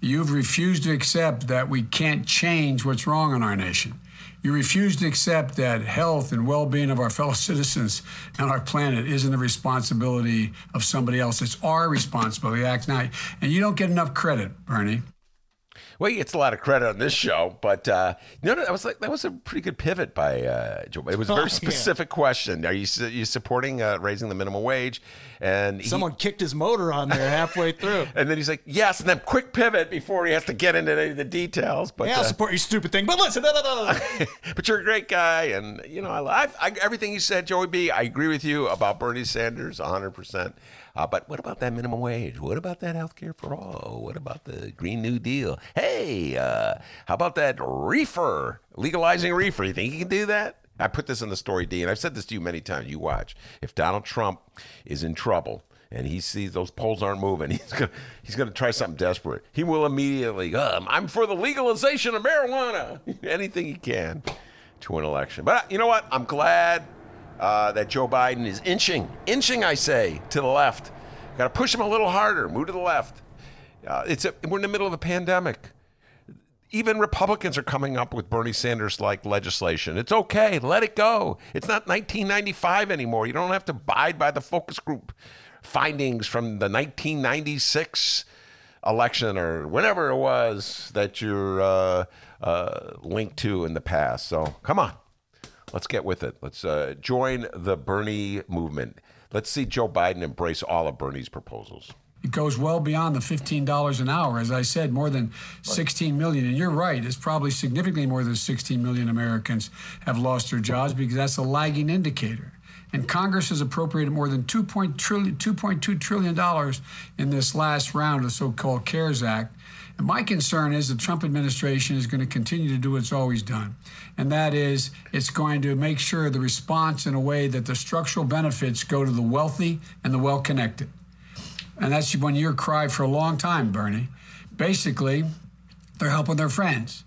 You've refused to accept that we can't change what's wrong in our nation. You refuse to accept that health and well being of our fellow citizens and our planet isn't the responsibility of somebody else. It's our responsibility act now. And you don't get enough credit, Bernie. Well, he gets a lot of credit on this show, but uh, you know, that was like that was a pretty good pivot by uh, Joe. It was a [laughs] very specific yeah. question. Are you you supporting uh, raising the minimum wage? And he, someone kicked his motor on there halfway through, [laughs] and then he's like, "Yes," and then quick pivot before he has to get into any of the details. But yeah, I'll uh, support your stupid thing. But listen, [laughs] but you're a great guy, and you know, I, I, everything you said, Joey B. I agree with you about Bernie Sanders, 100. percent uh, but what about that minimum wage? What about that health care for all? What about the Green New Deal? Hey, uh, how about that reefer? Legalizing reefer. You think you can do that? I put this in the story, D, and I've said this to you many times. You watch. If Donald Trump is in trouble and he sees those polls aren't moving, [laughs] he's gonna he's gonna try something desperate. He will immediately, um, I'm for the legalization of marijuana. [laughs] Anything he can to an election. But you know what? I'm glad uh, that Joe Biden is inching, inching, I say, to the left. Got to push him a little harder, move to the left. Uh, it's a, we're in the middle of a pandemic. Even Republicans are coming up with Bernie Sanders like legislation. It's okay, let it go. It's not 1995 anymore. You don't have to abide by the focus group findings from the 1996 election or whenever it was that you're uh, uh, linked to in the past. So come on, Let's get with it. Let's uh, join the Bernie movement. Let's see Joe Biden embrace all of Bernie's proposals. It goes well beyond the $15 an hour. As I said, more than 16 million. And you're right, it's probably significantly more than 16 million Americans have lost their jobs because that's a lagging indicator. And Congress has appropriated more than $2.2 trillion in this last round of so called CARES Act and my concern is the Trump administration is going to continue to do what it's always done. And that is, it's going to make sure the response in a way that the structural benefits go to the wealthy and the well connected. And that's been your cry for a long time, Bernie. Basically, They're helping their friends.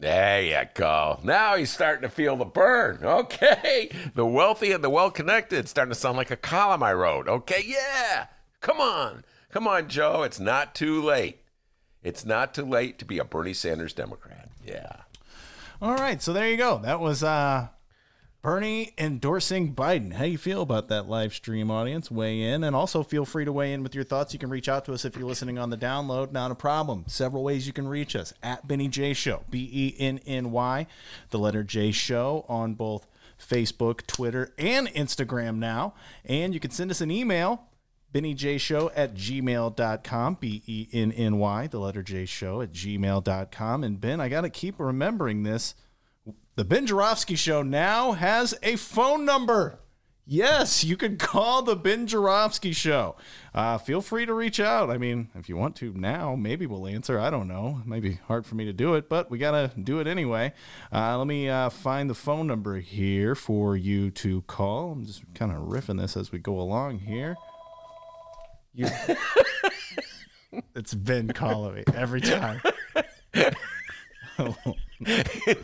There you go. Now he's starting to feel the burn. Okay. The wealthy and the well connected. Starting to sound like a column I wrote. Okay. Yeah. Come on. Come on, Joe. It's not too late. It's not too late to be a Bernie Sanders Democrat. Yeah. All right, so there you go. That was uh, Bernie endorsing Biden. How you feel about that live stream audience? Weigh in, and also feel free to weigh in with your thoughts. You can reach out to us if you're listening on the download. Not a problem. Several ways you can reach us at Benny J Show, B E N N Y, the letter J Show on both Facebook, Twitter, and Instagram now. And you can send us an email BennyJShow at gmail.com, B E N N Y, the letter J show at gmail.com. And Ben, I got to keep remembering this. The Ben Joravsky Show now has a phone number. Yes, you can call the Ben Joravsky Show. Uh, feel free to reach out. I mean, if you want to now, maybe we'll answer. I don't know. It be hard for me to do it, but we got to do it anyway. Uh, let me uh, find the phone number here for you to call. I'm just kind of riffing this as we go along here. You, it's Ben calling me every time. [laughs] the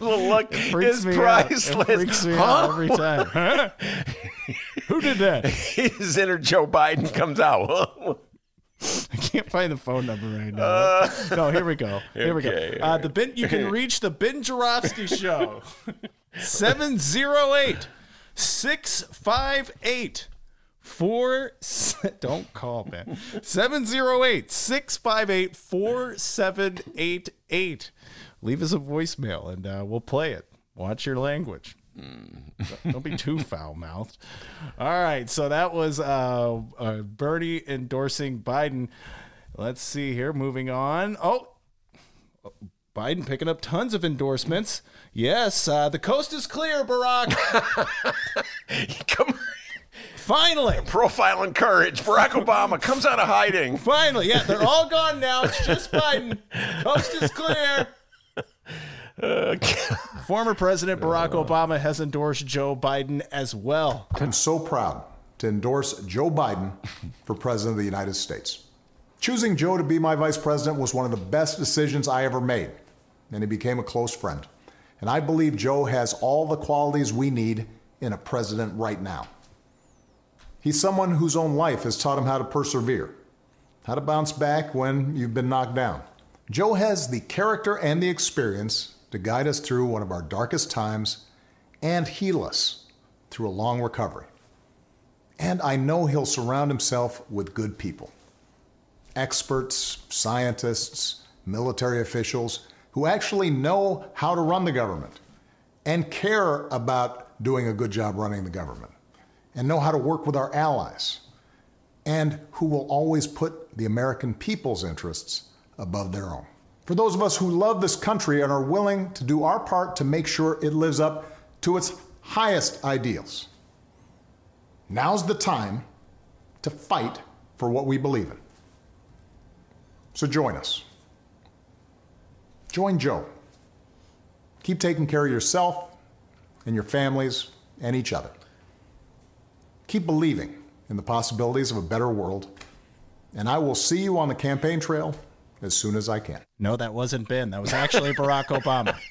look freaks is me priceless. out. It freaks me Huh? out every time. Huh? [laughs] Who did that? His inner Joe Biden comes out. [laughs] I can't find the phone number right now. no, here we go. Here we go. Uh, the Ben, you can reach the Ben Joravsky Show. 708 658 4 [laughs] don't call man 708 658 4788 leave us a voicemail and uh, we'll play it watch your language don't be too [laughs] foul mouthed. All right, so that was uh, uh, Bernie endorsing Biden. Let's see here. Moving on. Oh, Biden picking up tons of endorsements. Yes, uh, the coast is clear, Barack. [laughs] Come Finally. profiling courage. Barack [laughs] Obama comes out of hiding. Finally. Yeah, they're all gone now. It's just [laughs] Biden. Coast is clear. Former President Barack uh. Obama has endorsed Joe Biden as well. I'm so proud to endorse Joe Biden for President of the United States. Choosing Joe to be my vice president was one of the best decisions I ever made, and he became a close friend. And I believe Joe has all the qualities we need in a president right now. He's someone whose own life has taught him how to persevere, how to bounce back when you've been knocked down. Joe has the character and the experience to guide us through one of our darkest times and heal us through a long recovery. And I know he'll surround himself with good people experts, scientists, military officials who actually know how to run the government and care about doing a good job running the government and know how to work with our allies and who will always put the American people's interests above their own. For those of us who love this country and are willing to do our part to make sure it lives up to its highest ideals, now's the time to fight for what we believe in. So join us. Join Joe. Keep taking care of yourself and your families and each other. Keep believing in the possibilities of a better world. And I will see you on the campaign trail as soon as I can. No, that wasn't Ben. That was actually Barack Obama. [laughs]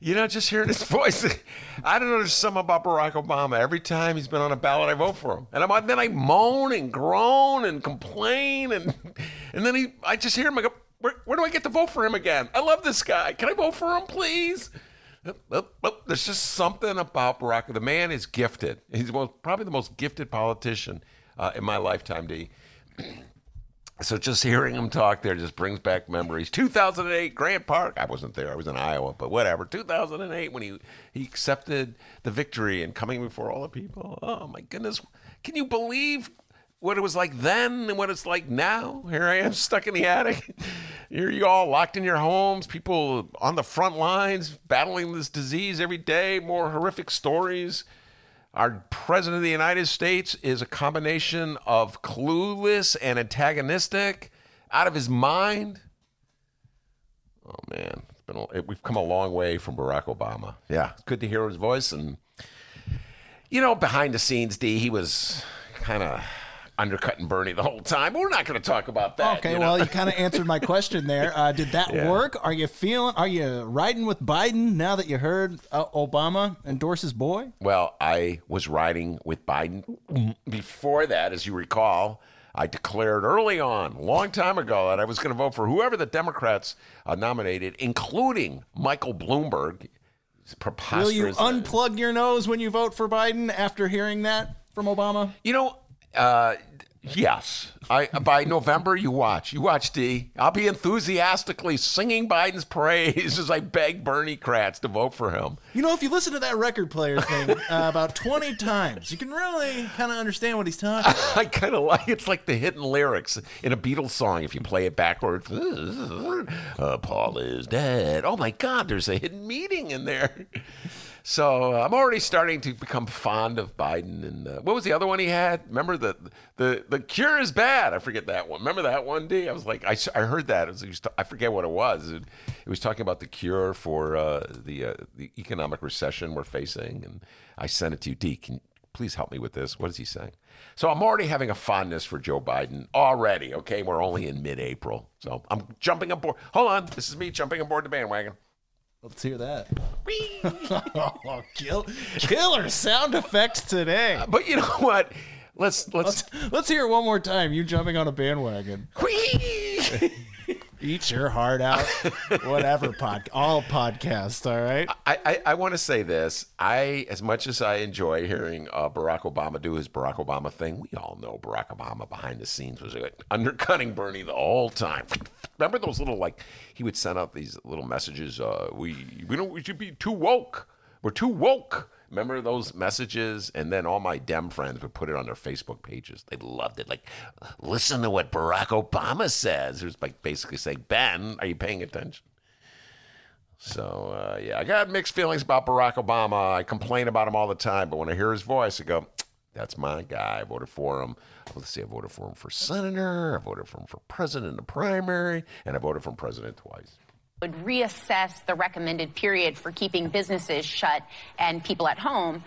You know, just hearing his voice, [laughs] I don't know. There's something about Barack Obama. Every time he's been on a ballot, I vote for him, and I'm, then I moan and groan and complain, and and then he, I just hear him. I go, where, where do I get to vote for him again? I love this guy. Can I vote for him, please? There's just something about Barack. The man is gifted. He's most, probably the most gifted politician uh, in my lifetime, D. [clears throat] So just hearing him talk there just brings back memories. 2008, Grant Park. I wasn't there. I was in Iowa, but whatever. 2008 when he he accepted the victory and coming before all the people. Oh my goodness. Can you believe what it was like then and what it's like now? Here I am [laughs] stuck in the attic. Here you all locked in your homes, people on the front lines battling this disease every day, more horrific stories. Our president of the United States is a combination of clueless and antagonistic, out of his mind. Oh man, it's been a, it, we've come a long way from Barack Obama. Yeah, it's good to hear his voice. And you know, behind the scenes, D, he was kind of undercutting Bernie the whole time. We're not going to talk about that. Okay, you know? well, you kind of answered my question there. Uh, did that [laughs] Yeah. work? Are you feeling? Are you riding with Biden now that you heard uh, Obama endorse his boy? Well, I was riding with Biden. Before that, as you recall, I declared early on, long time ago, that I was going to vote for whoever the Democrats uh, nominated, including Michael Bloomberg. Will you unplug your nose when you vote for Biden after hearing that from Obama? You know, uh, yes. I by November, you watch. You watch D. I'll be enthusiastically singing Biden's praise [laughs] as I beg Bernie crats to vote for him. You know, if you listen to that record player thing uh, [laughs] about 20 times, you can really kind of understand what he's talking about. [laughs] I kind of like it's like the hidden lyrics in a Beatles song. If you play it backwards, uh, Paul is dead. Oh my God, there's a hidden meaning in there. So uh, I'm already starting to become fond of Biden. And uh, what was the other one he had? Remember the the the cure is bad. I forget that one. Remember that one? D. I was like, I, I heard that. It was, I forget what it was. It, it was talking about the cure for uh, the uh, the economic recession we're facing. And I sent it to you, D. Can please help me with this? What is he saying? So I'm already having a fondness for Joe Biden already. Okay, we're only in mid-April, so I'm jumping aboard. Hold on, this is me jumping aboard the bandwagon. Let's hear that. [laughs] oh, kill, killer sound effects today. Uh, but you know what? Let's let's. Let's, let's hear it one more time. You jumping on a bandwagon. [laughs] Eat your heart out. [laughs] Whatever pod, all podcasts. All right. I, I, I want to say this. I, as much as I enjoy hearing uh, Barack Obama do his Barack Obama thing, we all know Barack Obama behind the scenes was like, undercutting Bernie the whole time. [laughs] Remember those little like he would send out these little messages. Uh, we we don't we should be too woke. We're too woke. Remember those messages? And then all my Dem friends would put it on their Facebook pages. They loved it. Like, listen to what Barack Obama says. It was like basically saying, Ben, are you paying attention? So uh, yeah, I got mixed feelings about Barack Obama. I complain about him all the time, but when I hear his voice, I go, "That's my guy." I voted for him. Let's see, I voted for him for senator. I voted for him for president in the primary, and I voted for him president twice. Would reassess the recommended period for keeping businesses shut and people at home.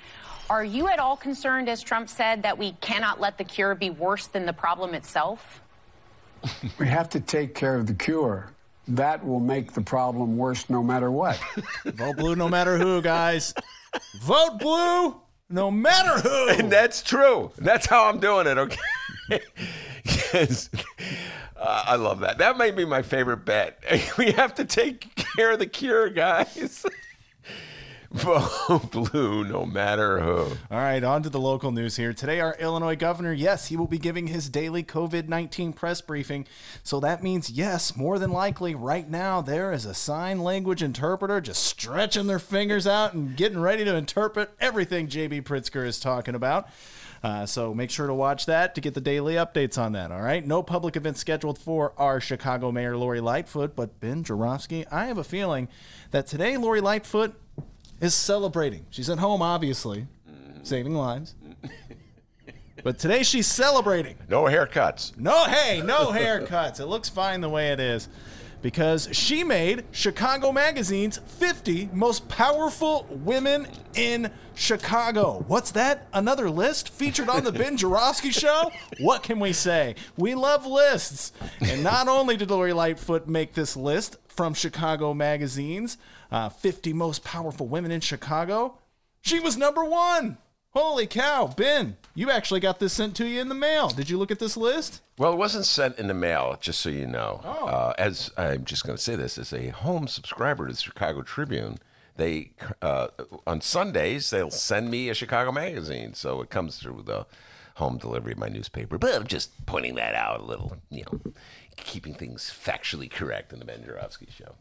Are you at all concerned, as Trump said, that we cannot let the cure be worse than the problem itself? We have to take care of the cure. That will make the problem worse no matter what. [laughs] Vote blue no matter who, guys. Vote blue no matter who. And [laughs] that's true. That's how I'm doing it. Okay. [laughs] Yes. Uh, I love that. That might be my favorite bet. [laughs] We have to take care of the cure, guys. [laughs] Vote blue, no matter who. All right, on to the local news here. Today, our Illinois governor, yes, he will be giving his daily COVID 19 press briefing. So that means, yes, more than likely, right now, there is a sign language interpreter just stretching their fingers out and getting ready to interpret everything JB Pritzker is talking about. Uh, so make sure to watch that to get the daily updates on that. All right. No public events scheduled for our Chicago Mayor Lori Lightfoot, but Ben Joravsky, I have a feeling that today Lori Lightfoot is celebrating. She's at home, obviously, saving lives. [laughs] But today she's celebrating. No haircuts. No, hey, no haircuts. It looks fine the way it is. Because she made Chicago Magazine's 50 most powerful women in Chicago. What's that? Another list featured on the Ben [laughs] Joravsky show? What can we say? We love lists. And not only did Lori Lightfoot make this list from Chicago Magazine's uh, 50 most powerful women in Chicago, she was number one. Holy cow, Ben, you actually got this sent to you in the mail. Did you look at this list? Well, it wasn't sent in the mail, just so you know. Uh, as I'm just going to say this, as a home subscriber to the Chicago Tribune, they uh, on Sundays they'll send me a Chicago magazine, so it comes through the home delivery of my newspaper. But I'm just pointing that out a little, you know, keeping things factually correct in the Ben Joravsky show.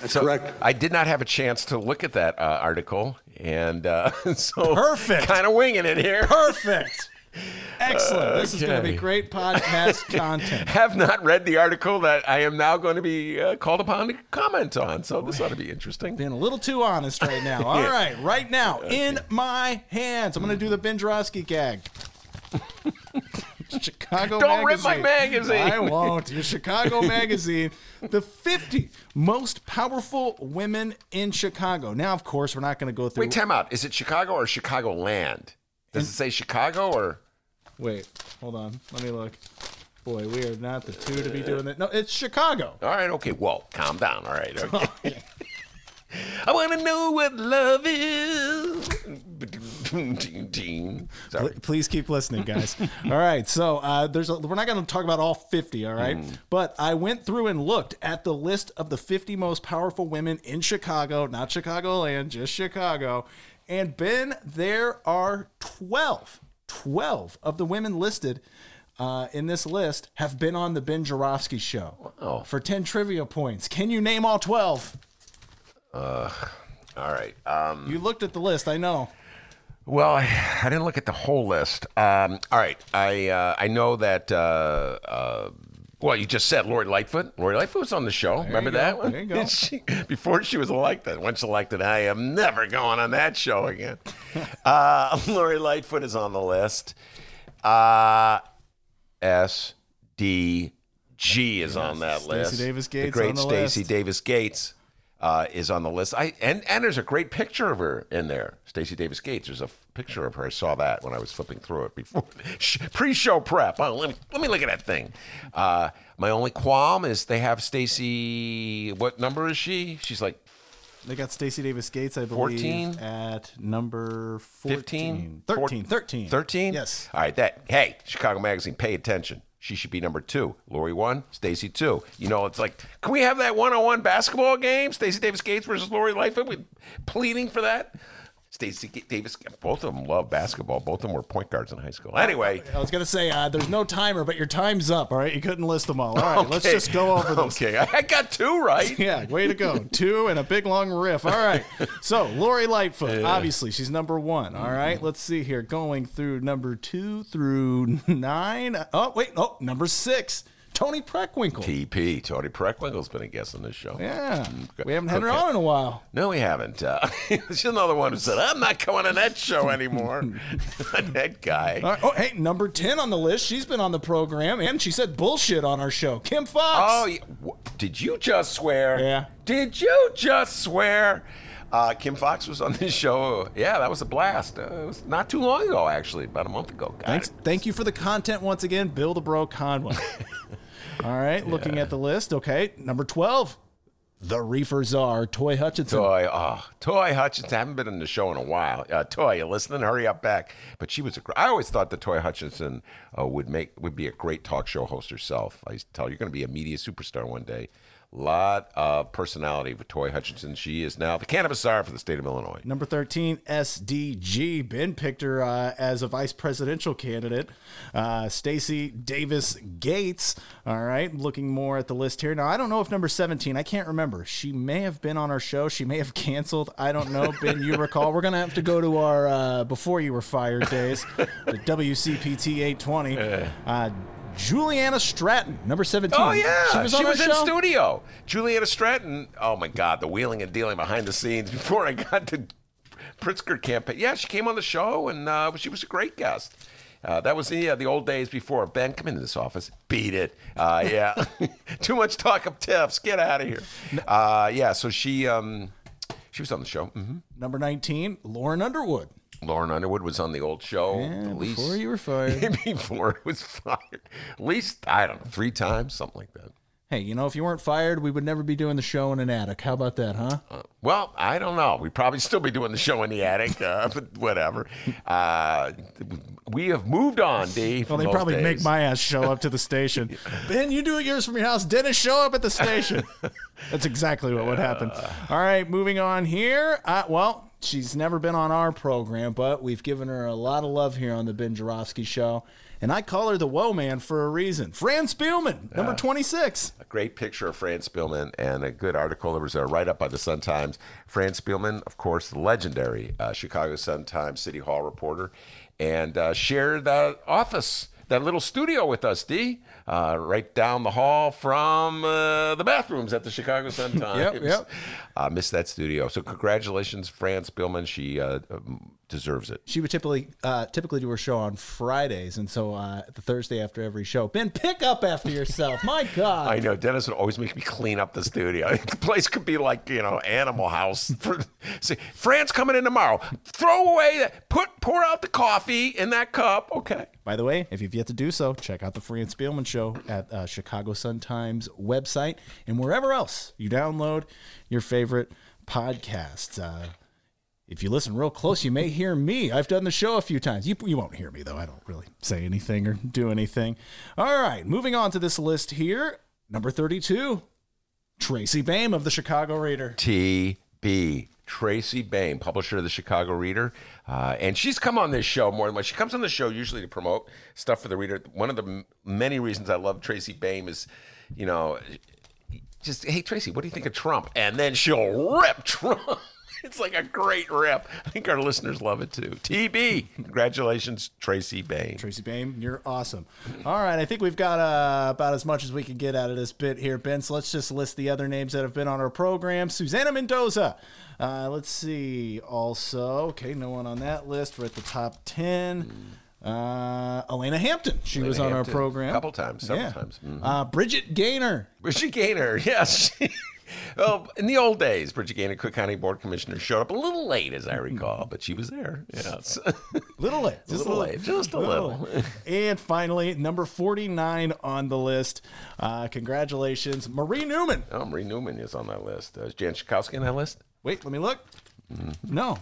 That's so correct. I did not have a chance to look at that uh, article, and uh, [laughs] so Perfect. kind of winging it here. Perfect. [laughs] Excellent. This is going to be great podcast [laughs] content. have not read the article that I am now going to be uh, called upon to comment on. So this ought to be interesting. Being a little too honest right now. All right, right now, in my hands, I'm going to do the Ben Joravsky gag. [laughs] Chicago Don't rip my magazine. I won't. Your Chicago [laughs] Magazine, the 50 most powerful women in Chicago. Now, of course, we're not going to go through. Wait, time out. Is it Chicago or Chicago Land? Does it say Chicago or? Wait, hold on. Let me look. Boy, we are not the two to be doing it. No, it's Chicago. All right, okay. Whoa, calm down. All right. [laughs] Okay. Oh, I want to know what love is. Sorry. Please keep listening, guys. [laughs] all right, so uh, there's a, we're not going to talk about all 50, all right? But I went through and looked at the list of the 50 most powerful women in Chicago, not Chicagoland, just Chicago. And Ben, there are 12, 12 of the women listed uh, in this list have been on the Ben Joravsky show Wow. for 10 trivia points. Can you name all 12? All right. Um, You looked at the list, I know. well, I, I didn't look at the whole list. Um, all right. I uh, I know that. Uh, uh, well, you just said Lori Lightfoot. Lori Lightfoot was on the show. Remember that one? There you go. [laughs] She- before she was elected. Once elected, I am never going on that show again. [laughs] uh, [laughs] Lori Lightfoot is on the list. Uh, S D G is on that Stacy list. Davis Gates the great Stacy. Davis Gates uh, is on the list. I and and there's a great picture of her in there. Stacy Davis Gates. There's a f- picture of her. I saw that when I was flipping through it before [laughs] pre-show prep. Oh, let me let me look at that thing. Uh, my only qualm is they have Stacy. What number is she? She's like They got Stacy Davis Gates, I believe, 14? at number 14. 15? 13. 13. 13? Yes. All right, that hey, Chicago Magazine, pay attention. She should be number two. Lori one, Stacy two. You know, it's like, can we have that one-on-one basketball game? Stacy Davis Gates versus Lori Lightfoot. We pleading for that. Stacy Davis, both of them love basketball. Both of them were point guards in high school. Anyway, I was going to say, uh, there's no timer, but your time's up, all right? You couldn't list them all. All right, let's just go over this. Okay, I got two right. [laughs] Yeah, way to go. Two and a big long riff. All right. So, Lori Lightfoot, obviously, she's number one. All right. Let's see here. Going through number two through [laughs] nine. Oh, wait. Oh, number six. Toni Preckwinkle. TP, Toni Preckwinkle's been a guest on this show. yeah. We haven't had her on in a while. No, we haven't. Uh, [laughs] she's another one who said, I'm not going on that show anymore. [laughs] that guy. Right. Oh, hey, number 10 on the list. She's been on the program, and she said bullshit on our show. Kim Foxx. Oh, yeah. Did you just swear? Yeah. Did you just swear? Uh, Kim Foxx was on this show. Yeah, that was a blast. Uh, it was not too long ago, actually, about a month ago. God, Thanks. Thank you for the content once again, Bill the Bro Conway. [laughs] All right, looking at the list. Okay, number 12, the Reefer Czar, Toy Hutchinson. Toy, oh, Toy Hutchinson. I haven't been in the show in a while. Uh, Toy, you listening? Hurry up back. But she was a. I always thought that Toy Hutchinson uh, would make would be a great talk show host herself. I used to tell her, you're going to be a media superstar one day. Lot of personality with Toy Hutchinson. She is now the cannabis czar for the state of Illinois. Number 13, SDG. Ben picked her uh, as a vice presidential candidate. Uh, Stacy Davis Gates. All right, looking more at the list here. Now, I don't know if number 17, I can't remember. She may have been on our show. She may have canceled. I don't know. [laughs] Ben, you recall. We're going to have to go to our uh, before you were fired days, the WCPT 820. Juliana Stratton, number 17. Oh yeah, She was on our in show? studio. Juliana Stratton. Oh my God, the wheeling and dealing behind the scenes [laughs] before I got to Pritzker campaign. Yeah, she came on the show and uh, she was a great guest. Uh, that was the uh, the old days before. Ben, come into this office. Beat it. Uh, yeah, [laughs] too much talk of tiffs. Get out of here. Uh, yeah, so she um, she was on the show. hmm Number 19, Lauren Underwood. Lauren Underwood was on the old show. Yeah, at least before you were [laughs] fired. before it was fired. At least I don't know, three times, something like that. Hey, you know, if you weren't fired, we would never be doing the show in an attic. How about that, huh? Well, I don't know. We'd probably still be doing the show in the attic, uh, [laughs] but whatever. Uh, we have moved on, Dave. Well, they probably make my ass show up to the station. [laughs] ben, you do it yours from your house. Dennis, show up at the station. That's exactly what would happen. All right, moving on here. Uh, well, she's never been on our program, but we've given her a lot of love here on the Ben Joravsky Show. And I call her the Woe Man for a reason. Fran Spielman, number 26. A great picture of Fran Spielman and a good article that was a write up by the Sun Times. Fran Spielman, of course, the legendary uh, Chicago Sun Times City Hall reporter, and uh, shared that office, that little studio with us, D, uh, right down the hall from uh, the bathrooms at the Chicago Sun [laughs] Times. yep. Uh, missed that studio. So, congratulations, Fran Spielman. She uh, um, deserves it. She would typically uh, typically do her show on Fridays, and so uh, the Thursday after every show, Ben, pick up after yourself. My [laughs] God, I know Dennis would always make me clean up the studio. [laughs] The place could be like you know Animal House. [laughs] For, say, Fran's coming in tomorrow. Throw away that. Put pour out the coffee in that cup. Okay. By the way, if you've yet to do so, check out the Fran Spielman Show at uh, Chicago Sun Times website and wherever else you download your favorite podcasts. Uh, if you listen real close, you may hear me. I've done the show a few times. You, you won't hear me, though. I don't really say anything or do anything. All right, moving on to this list here. Number 32, Tracy Baim of the Chicago Reader. TB. Tracy Baim, publisher of the Chicago Reader. Uh, and she's come on this show more than once. She comes on the show usually to promote stuff for the reader. One of the m- many reasons I love Tracy Baim is, you know, just, hey, Tracy, what do you think of Trump? And then she'll rip Trump. [laughs] [laughs] It's like a great rip. I think our listeners love it too. TB, congratulations, Tracy Baim. Tracy Baim, you're awesome. All right, I think we've got uh, about as much as we can get out of this bit here, Ben. So let's just list the other names that have been on our program. Susana Mendoza. Uh, let's see. Also, okay, no one on that list. We're at the top 10. Uh, Elena Hampton. She Elena was on Hampton, our program. a couple times, several times. Mhm. Uh, Bridget Gainer. Bridget Gainer, [laughs] yes. Well, in the old days, Bridget Gainer, Cook County Board Commissioner, showed up a little late, as I recall, but she was there. Yes. [laughs] Little late. Just a little late. Just a little. [laughs] and finally, number 49 on the list. Uh, congratulations, Marie Newman. Oh, Marie Newman is on that list. Uh, is Jan Schakowsky on that list? Wait, let me look. No.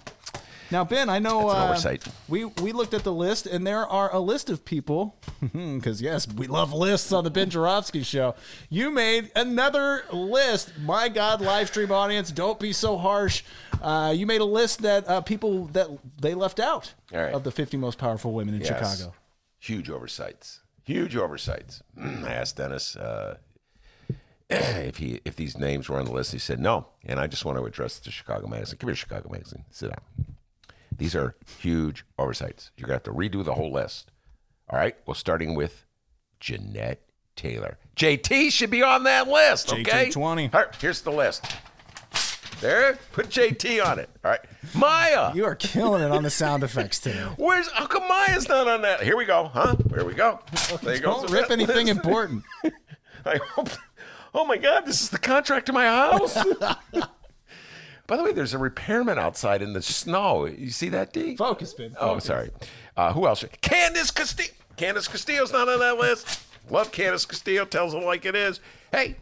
Now, Ben, I know uh, oversight. we we looked at the list, and there are a list of people. [laughs] Because yes, we love lists on the Ben Joravsky show. You made another list. My God, live stream audience, don't be so harsh. Uh, you made a list that uh, people that they left out right. of the 50 most powerful women in Yes. Chicago. Huge oversights. Huge oversights. [clears throat] I asked Dennis uh, [clears throat] if he if these names were on the list. He said no, and I just want to address the Chicago Magazine. Come here, Chicago Magazine. Sit down. These are huge oversights. You're gonna have to redo the whole list. All right. Well, starting with Jeanette Taylor. JT should be on that list. Okay. JT20. All right, here's the list. There, put JT on it. All right, Maya. You are killing it on the sound effects today. [laughs] Where's how come Maya's not on that? Here we go, huh? Here we go. There you go. Don't rip anything important. [laughs] I hope. Oh my God, this is the contract to my house. [laughs] By the way, there's a repairman outside in the snow. You see that, D? Focus, Ben. Oh, focus. sorry. Uh, who else? Candace Castillo. Candace Castillo's not on that list. Love Candace Castillo. Tells it like it is. Hey,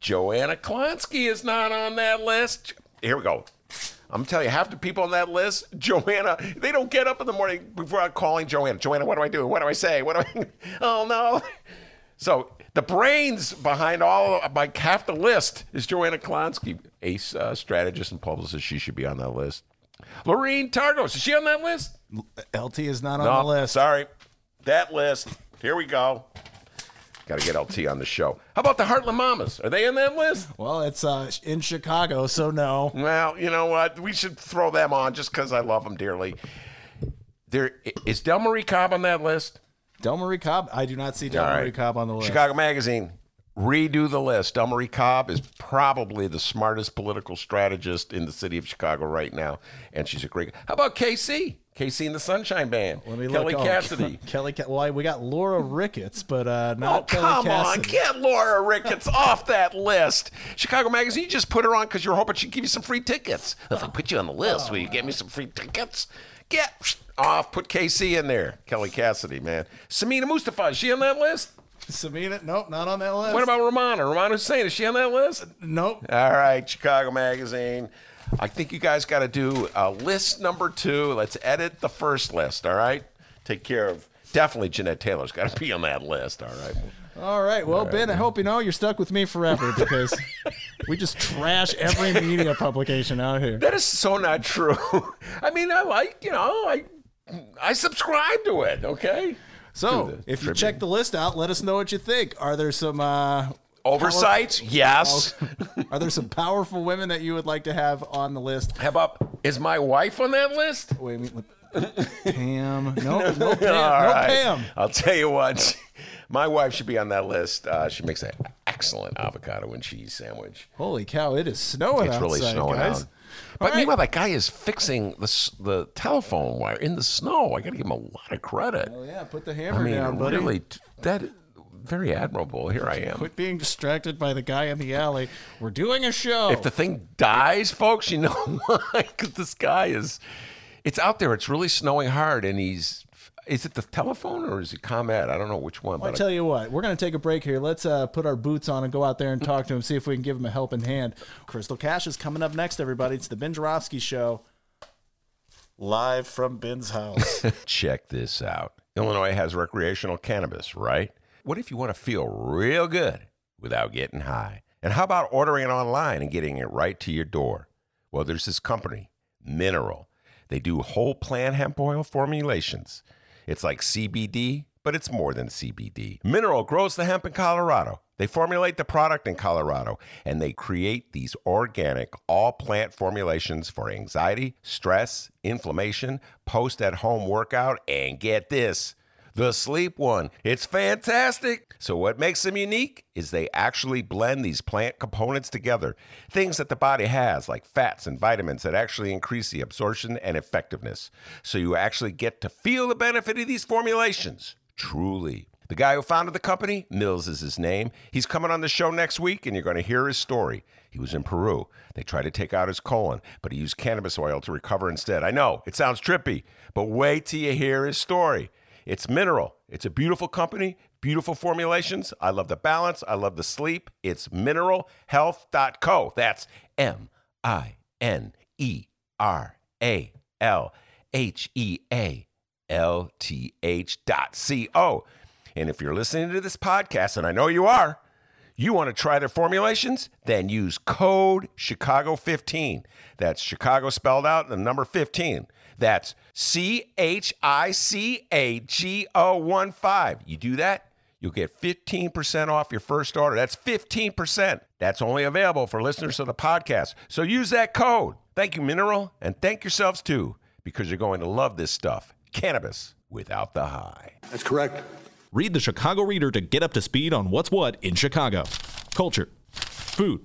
Joanna Klonsky is not on that list. Here we go. I'm telling you, half the people on that list, [laughs] Joanna, they don't get up in the morning before I'm calling Joanna. Joanna, what do I do? What do I say? What do I? [laughs] Oh no. So the brains behind all, like half the list, is Joanna Klonsky, ace uh, strategist and publicist. She should be on that list. Lorene Targos, is she on that list? LT is not on No, the list. Sorry. That list. Here we go. Got to get LT on the show. How about the Heartland Mamas? Are they in that list? Well, it's uh, in Chicago, so no. Well, you know what? We should throw them on just because I love them dearly. There is Delmarie Cobb on that list. Delmarie Cobb. I do not see Del All Marie. Cobb on the list. Chicago Magazine. Redo the list. Delmarie Cobb is probably the smartest political strategist in the city of Chicago right now, and she's a great. How about KC? KC and the Sunshine Band. Let me Kelly look. Oh, Cassidy. [laughs] Kelly. Ca- Well, we got Laura Ricketts, but uh, Oh, Kelly come on. Get Laura Ricketts [laughs] off that list. Chicago Magazine, you just put her on because you're hoping she'd give you some free tickets. If I put you on the list, will you get me some free tickets? Get off. Put KC in there. Kelly Cassidy, man. Samina Mustafa, is she on that list? Samina, nope, not on that list. What about Romana? Romana Hussein, is she on that list? Nope. All right, Chicago Magazine. I think you guys got to do uh, list number two. Let's edit the first list, all right? Take care of. Definitely Jeanette Taylor's got to be on that list, all right? All right. Well, Ben, I hope you know you're stuck with me forever because we just trash every media publication out here. That is so not true. [laughs] I mean, I like, you know, I I subscribe to it, okay? So, if you Tribune. check the list out, let us know what you think. Are there some uh, Oversights? Yes. [laughs] are there some powerful women that you would like to have on the list? How about, is my wife on that list? Wait a minute. Pam. [laughs] No, no Pam. All no right. Pam. I'll tell you what, my wife should be on that list. Uh, she makes an excellent avocado and cheese sandwich. Holy cow! It is snowing. It's really outside, snowing guys. out. But right. meanwhile, that guy is fixing the the telephone wire in the snow. I got to give him a lot of credit. Oh yeah, put the I hammer mean, down, buddy. really, that very admirable. Here I am. Quit being distracted by the guy in the alley. We're doing a show. If the thing dies, folks, you know [laughs] why? Because this guy is. It's out there. It's really snowing hard, and he's. Is it the telephone or is it ComEd? I don't know which one. Well, I tell you what, we're going to take a break here. Let's uh, put our boots on and go out there and talk to him, see if we can give him a helping hand. Crystal Cash is coming up next, everybody. It's the Ben Joravsky Show, live from Ben's house. [laughs] check this out. Illinois has recreational cannabis, right? What if you want to feel real good without getting high? And how about ordering it online and getting it right to your door? Well, there's this company, Mineral. They do whole plant hemp oil formulations. It's like CBD, but it's more than CBD. Mineral grows the hemp in Colorado. They formulate the product in Colorado and they create these organic, all plant formulations for anxiety, stress, inflammation, post at home workout, and get this the sleep one. It's fantastic. So, what makes them unique is they actually blend these plant components together. Things that the body has, like fats and vitamins, that actually increase the absorption and effectiveness. So, you actually get to feel the benefit of these formulations. Truly. The guy who founded the company, Mills is his name. He's coming on the show next week, and you're going to hear his story. He was in Peru. They tried to take out his colon, but he used cannabis oil to recover instead. I know, it sounds trippy, but wait till you hear his story. It's Mineral. It's a beautiful company, beautiful formulations. I love the balance. I love the sleep. It's mineralhealth.co. That's M I N E R A L H E A L T H dot C O. And if you're listening to this podcast, and I know you are, you want to try their formulations? Then use code Chicago15. That's Chicago spelled out and the number 15. That's C H I C A G O 1 5. You do that, you'll get 15% off your first order. That's 15%. That's only available for listeners of the podcast. So use that code. Thank you, Mineral, and thank yourselves too, because you're going to love this stuff cannabis without the high. That's correct. Read the Chicago Reader to get up to speed on what's what in Chicago. Culture, food,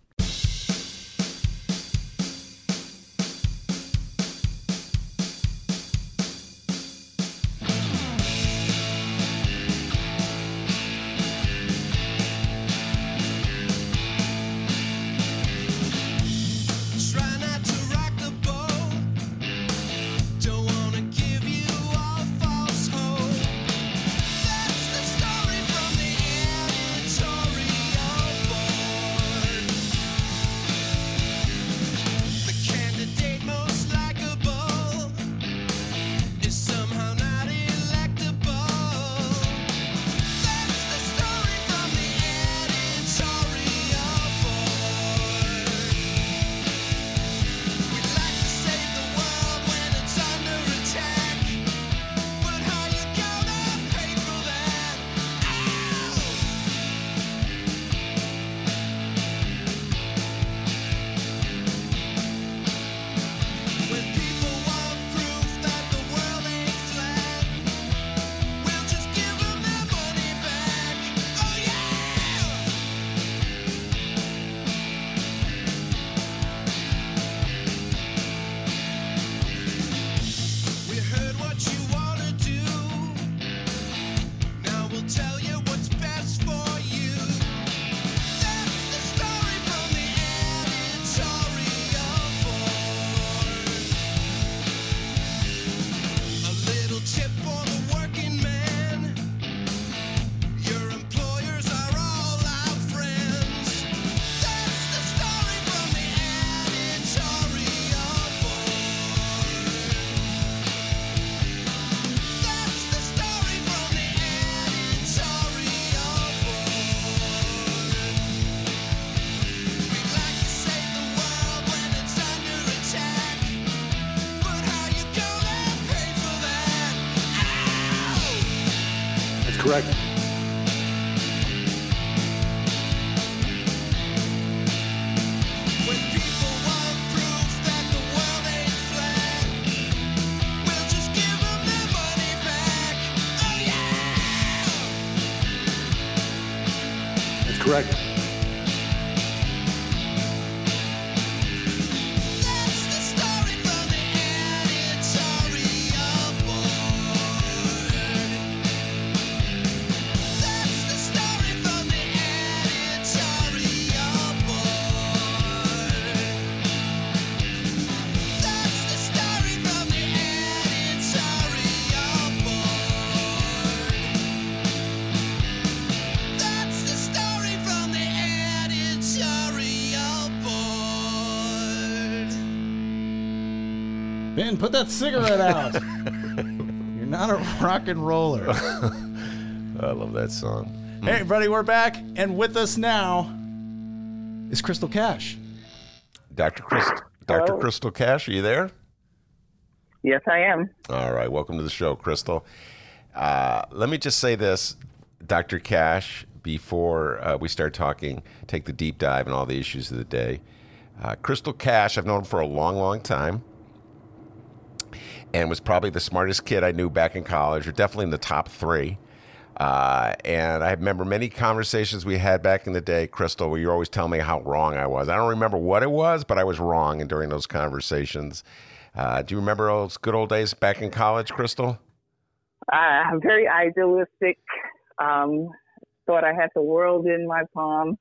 Put that cigarette out. [laughs] You're not a rock and roller. [laughs] I love that song. hey, everybody, we're back, and with us now is Crystal Cash. Dr. Christ- Dr. Crystal Cash, are you there? Yes, I am. All right, welcome to the show, Crystal. Uh, let me just say this, Dr. Cash, before uh, we start talking, take the deep dive and all the issues of the day. Uh, Crystal Cash, I've known for a long, long time, and was probably the smartest kid I knew back in college, or definitely in the top three. Uh, and I remember many conversations we had back in the day, Crystal, where you always tell me how wrong I was. I don't remember what it was, but I was wrong and during those conversations. Uh, do you remember those good old days back in college, Crystal? Uh, very idealistic. Um, thought I had the world in my palm.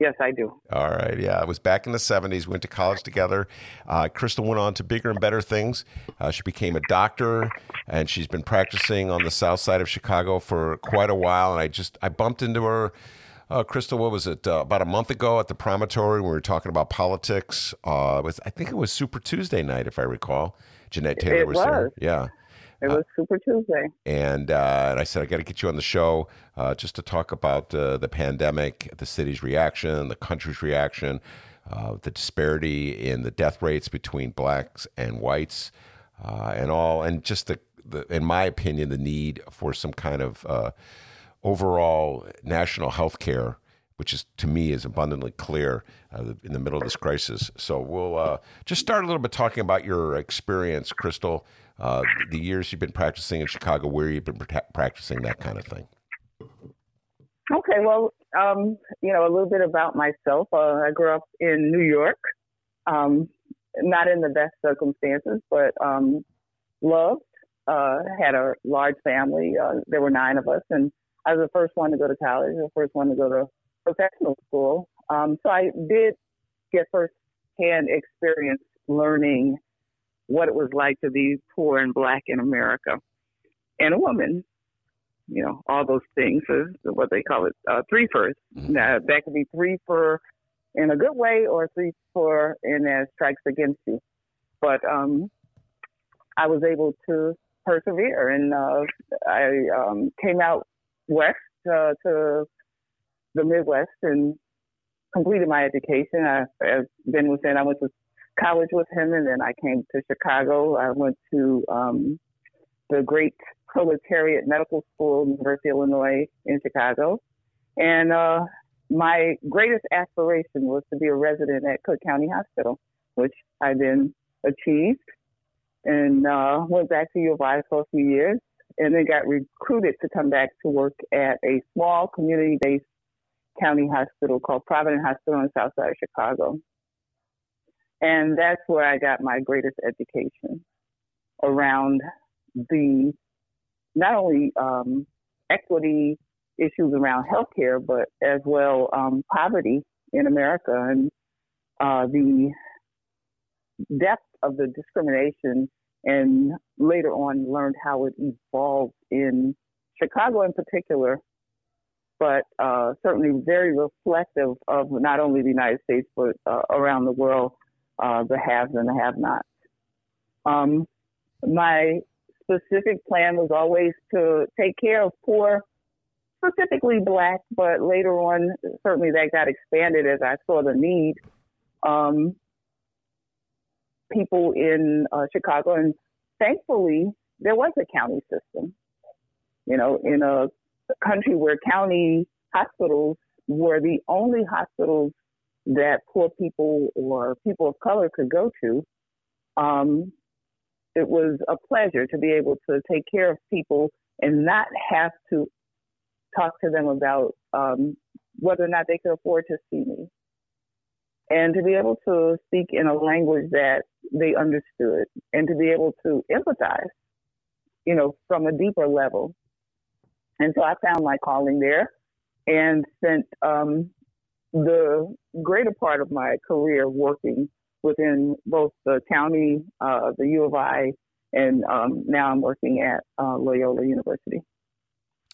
Yes, I do. All right, yeah, it was back in the '70s. We went to college together. Uh, Crystal went on to bigger and better things. Uh, she became a doctor, and she's been practicing on the south side of Chicago for quite a while. And I just I bumped into her. Uh, Crystal, what was it? Uh, about a month ago at the Promontory, we were talking about politics. Uh, it was I think it was Super Tuesday night, if I recall. Jeanette Taylor It was, there. Yeah. It was Super Tuesday. and uh, and I said I got to get you on the show uh, just to talk about uh, the pandemic, the city's reaction, the country's reaction, uh, the disparity in the death rates between blacks and whites, uh, and all, and just the, the, in my opinion, the need for some kind of uh, overall national health care. Which is to me is abundantly clear uh, in the middle of this crisis. So we'll uh, just start a little bit talking about your experience, Crystal, uh, the years you've been practicing in Chicago, where you've been pra- practicing that kind of thing. Okay, well, um, you know, a little bit about myself. Uh, I grew up in New York, um, not in the best circumstances, but um, loved. Uh, had a large family. Uh, there were nine of us, and I was the first one to go to college, the first one to go to professional school. Um, so I did get first-hand experience learning what it was like to be poor and black in America, and a woman you know, all those things is what they call it, uh, three furs. Now, that could be three for in a good way or three for in as strikes against you. But um, I was able to persevere, and uh, I um, came out west uh, to the Midwest and completed my education. I, as Ben was saying, I went to college with him, and then I came to Chicago. I went to um, the great Proletariat Medical School, University of Illinois in Chicago. And uh, my greatest aspiration was to be a resident at Cook County Hospital, which I then achieved and uh, went back to U of I for a few years and then got recruited to come back to work at a small community based county hospital called Provident Hospital on the south side of Chicago. And that's where I got my greatest education around the not only um, equity issues around healthcare, but as well um, poverty in America and uh, the depth of the discrimination, and later on learned how it evolved in Chicago in particular, but uh, certainly very reflective of not only the United States but uh, around the world, uh, the haves and the have-nots. Um, my specific plan was always to take care of poor, specifically black, but later on, certainly that got expanded as I saw the need. Um, people in uh, Chicago, and thankfully, there was a county system. You know, in a country where county hospitals were the only hospitals that poor people or people of color could go to, um, it was a pleasure to be able to take care of people and not have to talk to them about um, whether or not they could afford to see me. And to be able to speak in a language that they understood and to be able to empathize, you know, from a deeper level. And so I found my calling there and spent um, the greater part of my career working within both the county, uh, the U of I, and um, now I'm working at uh, Loyola University.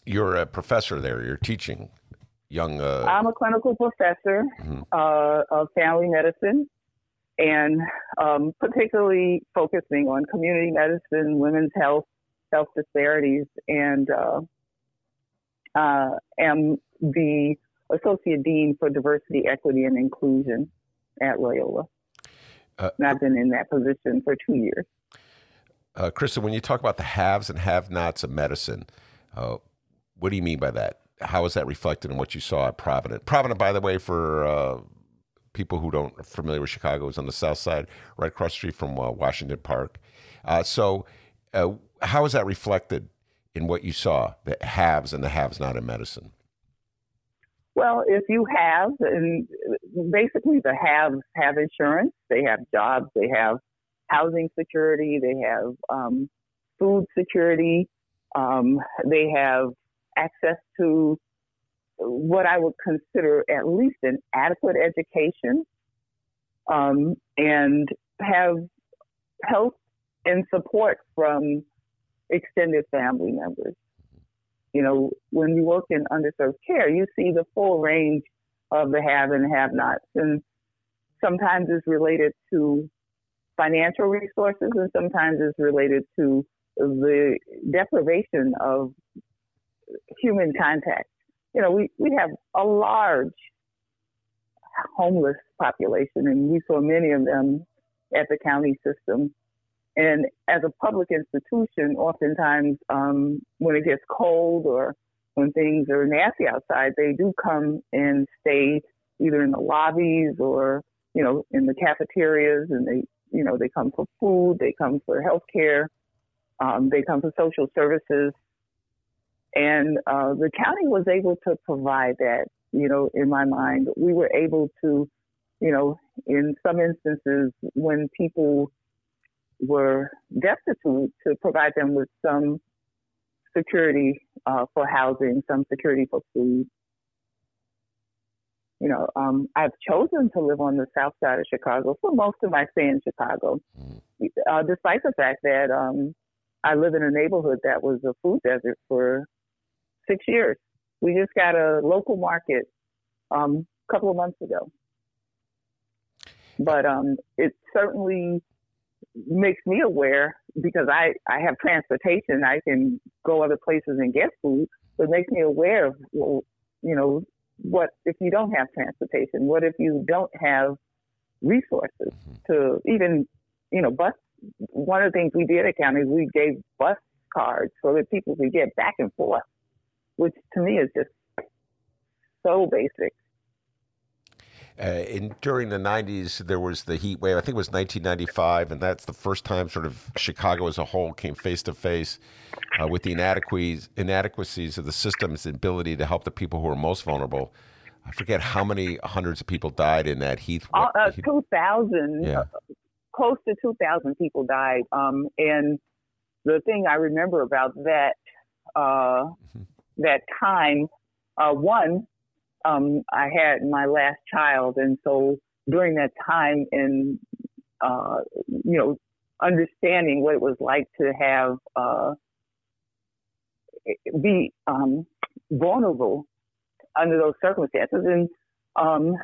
You're a professor there. You're teaching young. Uh, I'm a clinical professor Mhm. uh, of family medicine and um, particularly focusing on community medicine, women's health, health disparities, and uh, uh, am the associate dean for diversity, equity, and inclusion at Loyola. Uh, and I've been in that position for two years. uh, Krista, when you talk about the haves and have-nots of medicine, uh, what do you mean by that? How is that reflected in what you saw at Provident? Provident, by the way, for uh, people who don't are familiar with Chicago, is on the south side, right across the street from uh, Washington Park. Uh, so, uh, how is that reflected in what you saw, the haves and the haves-not in medicine? Well, if you have, and basically the haves have insurance, they have jobs, they have housing security, they have um, food security, um, they have access to what I would consider at least an adequate education, um, and have help and support from extended family members you know, when you work in underserved care, you see the full range of the have and have nots. And sometimes it's related to financial resources and sometimes it's related to the deprivation of human contact. You know, we, we have a large homeless population and we saw many of them at the county system. And as a public institution, oftentimes um, when it gets cold or when things are nasty outside, they do come and stay either in the lobbies or you know in the cafeterias, and they you know they come for food, they come for health care, um, they come for social services, and uh, the county was able to provide that. You know, in my mind, we were able to, you know, in some instances when people were destitute to provide them with some security uh, for housing, some security for food. You know, um, I've chosen to live on the south side of Chicago for most of my stay in Chicago, uh, despite the fact that um, I live in a neighborhood that was a food desert for six years. We just got a local market um, a couple of months ago. But um, it certainly makes me aware because I, I have transportation. I can go other places and get food. So it makes me aware of, well, you know, what if you don't have transportation? What if you don't have resources mm-hmm. to even, you know, bus? One of the things we did at county is we gave bus cards so that people could get back and forth, which to me is just so basic. Uh, in during the 90s, there was the heat wave. I think it was 1995, and that's the first time sort of Chicago as a whole came face to face uh, with the inadequacies, inadequacies of the system's ability to help the people who are most vulnerable. I forget how many hundreds of people died in that heat. Uh, uh, 2,000, Yeah. uh, close to 2,000 people died. Um, and the thing I remember about that uh, that time, uh, one, um, I had my last child, and so during that time, in uh, you know, understanding what it was like to have uh, be um, vulnerable under those circumstances, and um,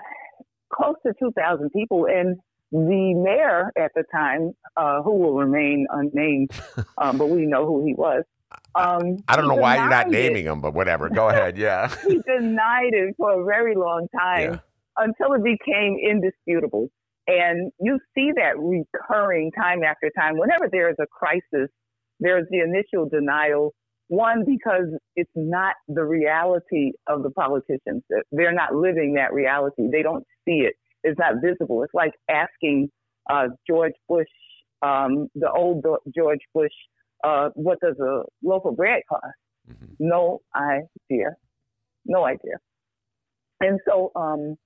close to 2,000 people, and the mayor at the time, uh, who will remain unnamed, [laughs] um, but we know who he was. Um, I don't know why you're not denied it. naming them, but whatever. Go ahead. Yeah. [laughs] he denied it for a very long time until it became indisputable. And you see that recurring time after time. Whenever there is a crisis, there's the initial denial, One, because it's not the reality of the politicians. They're not living that reality. They don't see it. It's not visible. It's like asking uh, George Bush, um, the old George Bush, uh, what does a loaf of bread cost? No idea. No idea. And so, um,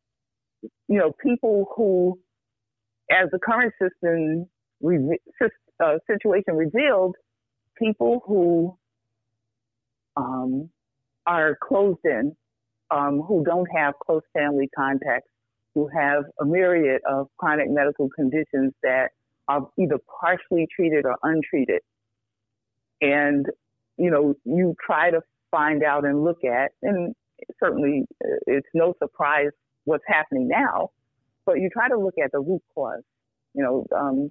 you know, people who, as the current system re- uh, situation revealed, people who um, are closed in, um, who don't have close family contacts, who have a myriad of chronic medical conditions that are either partially treated or untreated. And, you know, you try to find out and look at, and certainly uh, it's no surprise what's happening now, but you try to look at the root cause. You know, um,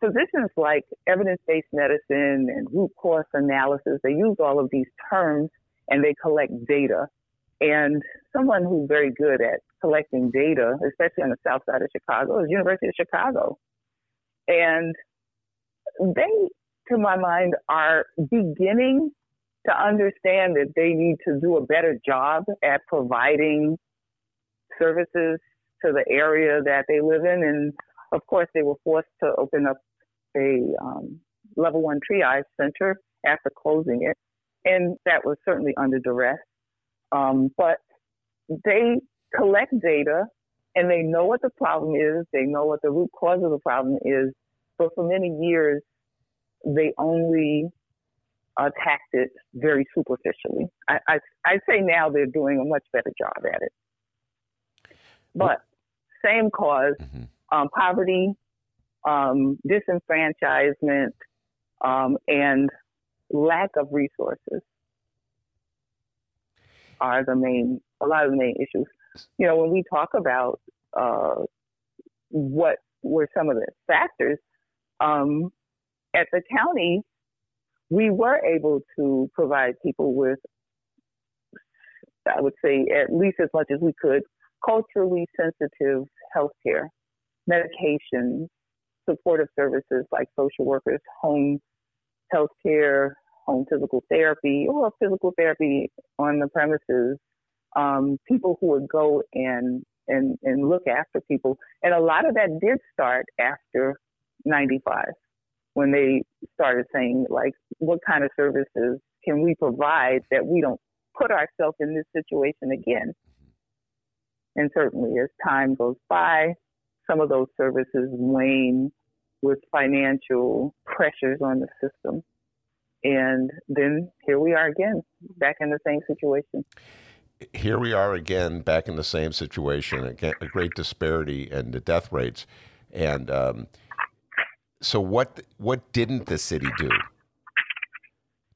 physicians like evidence-based medicine and root cause analysis, they use all of these terms and they collect data. And someone who's very good at collecting data, especially on the south side of Chicago, is University of Chicago. And they, to my mind, are beginning to understand that they need to do a better job at providing services to the area that they live in. And of course, they were forced to open up a um, level one triage center after closing it. And that was certainly under duress. Um, but they collect data and they know what the problem is. They know what the root cause of the problem is. But for many years, they only attacked it very superficially. I, I, I say now they're doing a much better job at it. But same because um, poverty, um, disenfranchisement, um, and lack of resources are the main, a lot of the main issues. You know, when we talk about uh, what were some of the factors, um, at the county, we were able to provide people with, I would say, at least as much as we could, culturally sensitive health care, medications, supportive services like social workers, home health care, home physical therapy, or physical therapy on the premises, um, people who would go and, and, and look after people. And a lot of that did start after 95 when they started saying, like, what kind of services can we provide that we don't put ourselves in this situation again? And certainly as time goes by, some of those services wane with financial pressures on the system. And then here we are again, back in the same situation. Here we are again, back in the same situation. Again, a great disparity in the death rates, and um, so what? What didn't the city do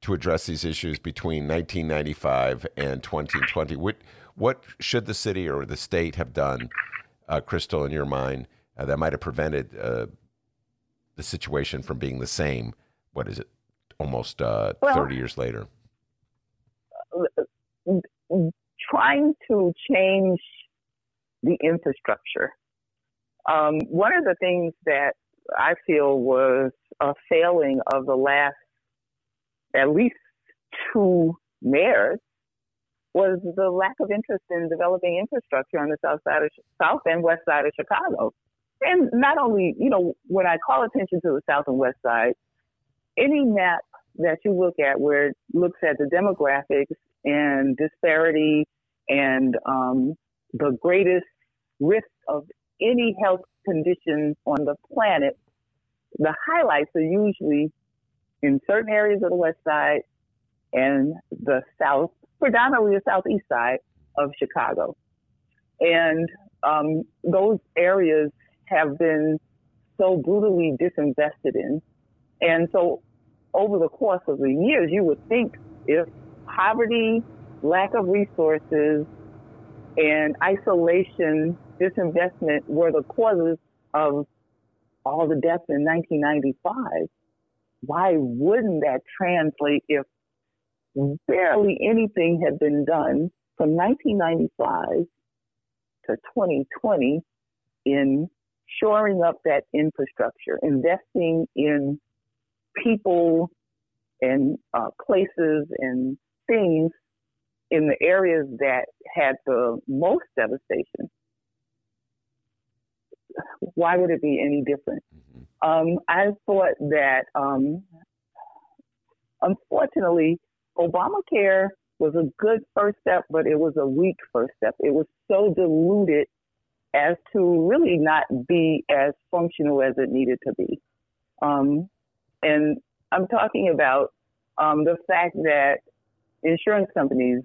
to address these issues between 1995 and 2020? What what should the city or the state have done, uh, Crystal, in your mind, uh, that might have prevented uh, the situation from being the same? What is it? Almost uh, Well- 30 years later. trying to change the infrastructure. Um, one of the things that I feel was a failing of the last at least two mayors was the lack of interest in developing infrastructure on the south side of south and west side of Chicago. And not only, you know, when I call attention to the south and west side, any map that you look at where it looks at the demographics and disparity and um, the greatest risk of any health condition on the planet, the highlights are usually in certain areas of the west side and the south, predominantly the southeast side of Chicago. And um, those areas have been so brutally disinvested in. And so over the course of the years, you would think if poverty, lack of resources, and isolation, disinvestment were the causes of all the deaths in 1995, why wouldn't that translate if barely anything had been done from 1995 to 2020 in shoring up that infrastructure, investing in people and uh, places and things in the areas that had the most devastation, why would it be any different? Um, I thought that, um, unfortunately, Obamacare was a good first step, but it was a weak first step. It was so diluted as to really not be as functional as it needed to be. Um, and I'm talking about um, the fact that insurance companies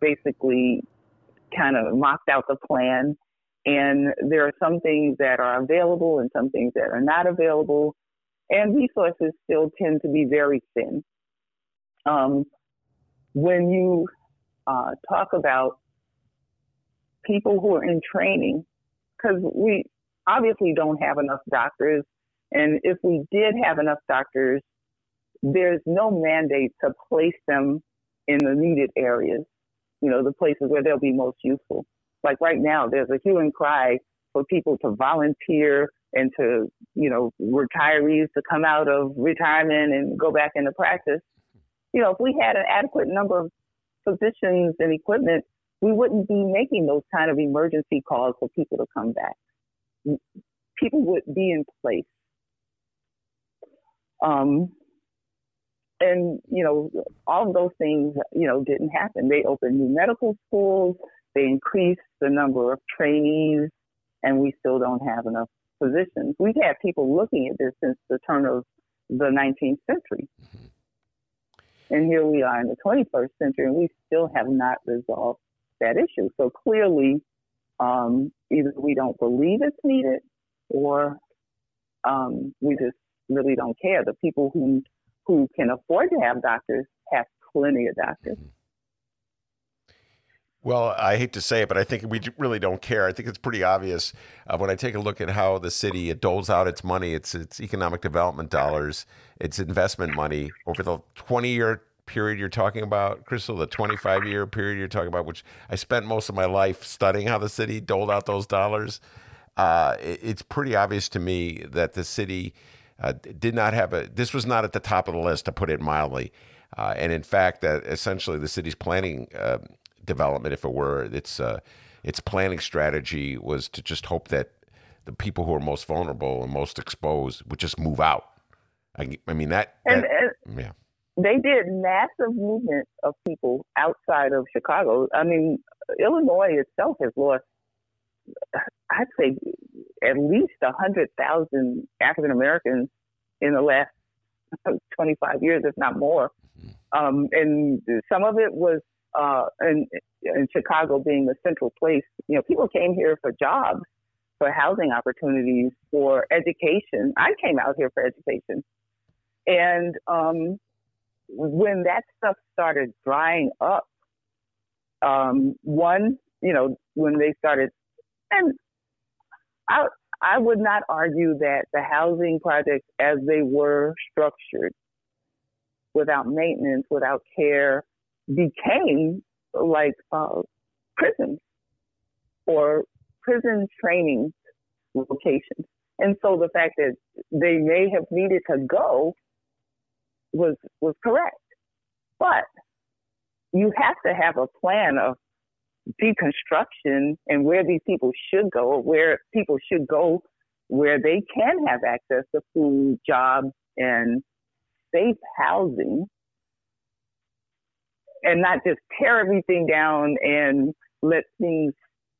basically kind of mocked out the plan. And there are some things that are available and some things that are not available. And resources still tend to be very thin. Um, when you uh, talk about people who are in training, because we obviously don't have enough doctors. And if we did have enough doctors, there's no mandate to place them in the needed areas, you know, the places where they'll be most useful. Like right now, there's a hue and cry for people to volunteer and to, you know, retirees to come out of retirement and go back into practice. You know, if we had an adequate number of physicians and equipment, we wouldn't be making those kind of emergency calls for people to come back. People would be in place. Um, and you know, all of those things, you know, didn't happen. They opened new medical schools. They increased the number of trainees, and we still don't have enough physicians. We've had people looking at this since the turn of the 19th century. And here we are in the 21st century, and we still have not resolved that issue. So clearly, um, either we don't believe it's needed, or um, we just really don't care. The people who who can afford to have doctors have plenty of doctors. Well, I hate to say it, but I think we really don't care. I think it's pretty obvious uh, when I take a look at how the city it doles out its money, its its economic development dollars, its investment money over the twenty year period you're talking about, Crystal, the twenty five year period you're talking about, which I spent most of my life studying how the city doled out those dollars. Uh, it, it's pretty obvious to me that the city uh, did not have a. This was not at the top of the list, to put it mildly. Uh, and in fact, that essentially the city's planning uh, development, if it were, its uh, its planning strategy was to just hope that the people who are most vulnerable and most exposed would just move out. I, I mean that. And, that and yeah. they did massive movement of people outside of Chicago. I mean, Illinois itself has lost, I'd say, at least a hundred thousand African Americans in the last [laughs] 25 years, if not more. Um, and some of it was uh, in, in Chicago being the central place. You know, people came here for jobs, for housing opportunities, for education. I came out here for education. And um, when that stuff started drying up, um, one, you know, when they started, and I, I would not argue that the housing projects as they were structured, without maintenance, without care, became like uh, prisons or prison training locations. And so the fact that they may have needed to go was was correct. But you have to have a plan of deconstruction and where these people should go, where people should go where they can have access to food, jobs, and safe housing, and not just tear everything down and let things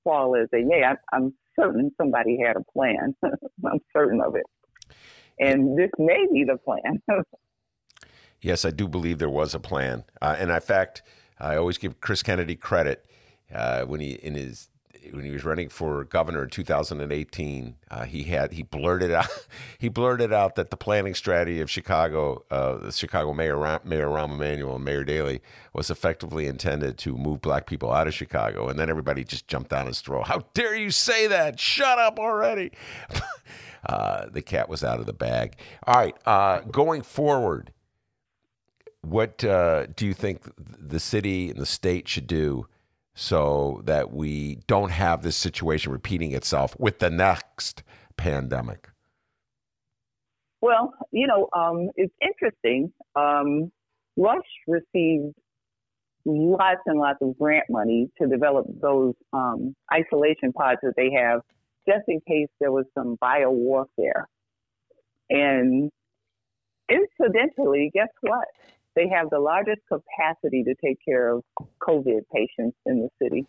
fall as they may. I, I'm certain somebody had a plan. [laughs] I'm certain of it. And this may be the plan. [laughs] Yes, I do believe there was a plan, uh, and in fact, I always give Chris Kennedy credit uh, when he in his when he was running for governor in 2018. Uh, he had he blurted out [laughs] he blurted out that the planning strategy of Chicago, uh, the Chicago Mayor Mayor Rahm Emanuel and Mayor Daley was effectively intended to move black people out of Chicago, and then everybody just jumped down his throat. How dare you say that? Shut up already. [laughs] uh, the cat was out of the bag. All right, uh, going forward what uh, do you think the city and the state should do so that we don't have this situation repeating itself with the next pandemic? Well, you know, um, it's interesting. Um, Rush received lots and lots of grant money to develop those um, isolation pods that they have, just in case there was some bio warfare. And incidentally, guess what? They have the largest capacity to take care of COVID patients in the city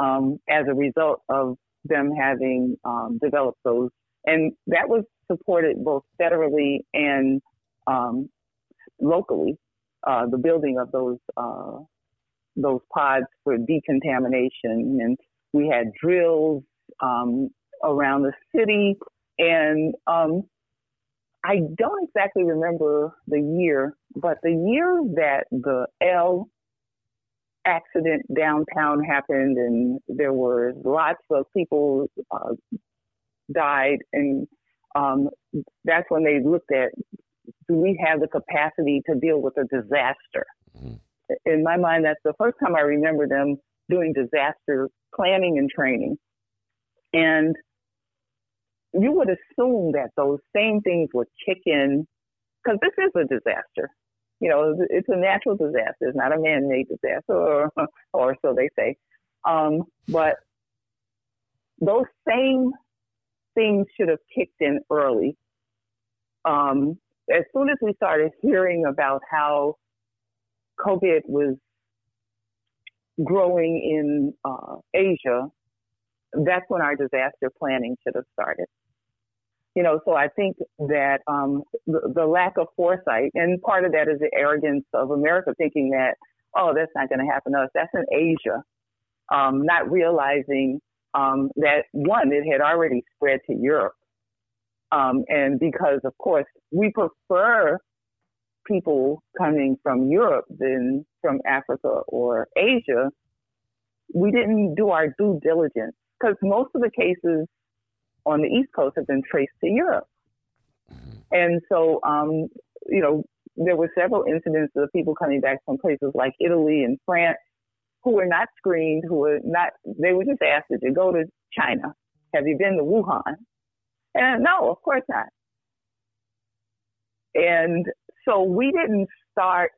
um, as a result of them having um, developed those. And that was supported both federally and um, locally. Uh, the building of those uh, those pods for decontamination, and we had drills um, around the city. And um, I don't exactly remember the year, but the year that the L accident downtown happened, and there were lots of people uh, died, and um, that's when they looked at do we have the capacity to deal with a disaster? In my mind, that's the first time I remember them doing disaster planning and training. And you would assume that those same things would kick in because this is a disaster. You know, it's a natural disaster. It's not a man-made disaster, or, [laughs] or so they say. Um, but those same things should have kicked in early. Um, as soon as we started hearing about how COVID was growing in uh, Asia, that's when our disaster planning should have started. You know, so I think that um, the, the lack of foresight, and part of that is the arrogance of America thinking that, oh, that's not going to happen to us. That's in Asia. Um, not realizing um, that one, it had already spread to Europe. Um, and because, of course, we prefer people coming from Europe than from Africa or Asia, we didn't do our due diligence because most of the cases on the East Coast have been traced to Europe. And so, um, you know, there were several incidents of people coming back from places like Italy and France who were not screened, who were not, they were just asked, did you go to China? Have you been to Wuhan? And no, of course not. And so we didn't start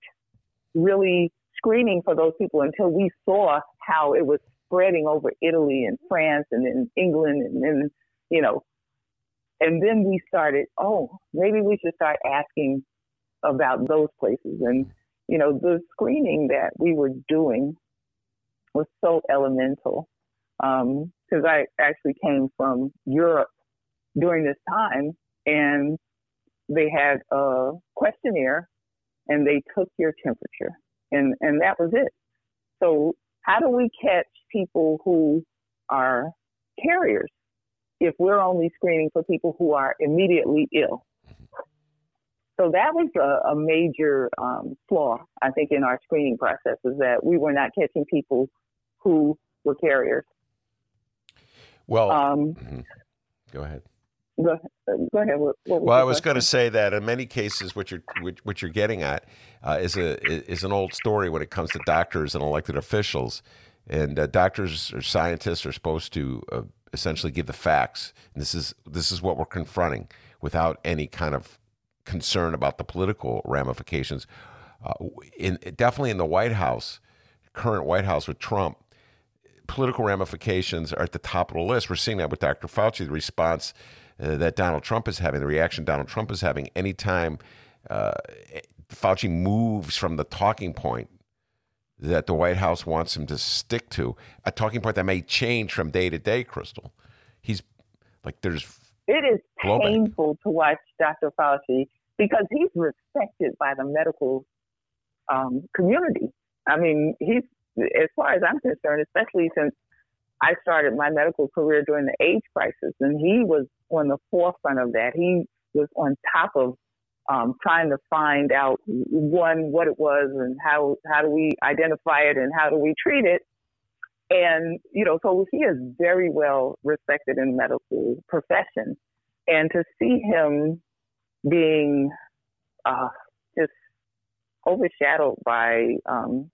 really screening for those people until we saw how it was spreading over Italy and France and then England and then, you know, and then we started, oh, maybe we should start asking about those places. And, you know, the screening that we were doing was so elemental. Um, because I actually came from Europe during this time and they had a questionnaire and they took your temperature and, and that was it. So how do we catch people who are carriers if we're only screening for people who are immediately ill? So that was a, a major um, flaw, I think, in our screening process is that we were not catching people who were carriers. Well, Um, mhm. go ahead. Go, go ahead. What, what Well, I was going to say that in many cases, what you're what, what you're getting at uh, is a is an old story when it comes to doctors and elected officials, and uh, doctors or scientists are supposed to uh, essentially give the facts. And this is this is what we're confronting without any kind of concern about the political ramifications. Uh, in definitely in the White House, current White House with Trump, political ramifications are at the top of the list. We're seeing that with Dr. Fauci, the response uh, that Donald Trump is having, the reaction Donald Trump is having anytime uh, Fauci moves from the talking point that the White House wants him to stick to, a talking point that may change from day to day, Crystal. He's like, there's It is blowback. painful to watch Dr. Fauci because he's respected by the medical um, community. I mean, he's, as far as I'm concerned, especially since I started my medical career during the AIDS crisis, and he was on the forefront of that. He was on top of um, trying to find out one what it was and how how do we identify it and how do we treat it. And you know, so he is very well respected in the medical profession, and to see him being uh, just overshadowed by um,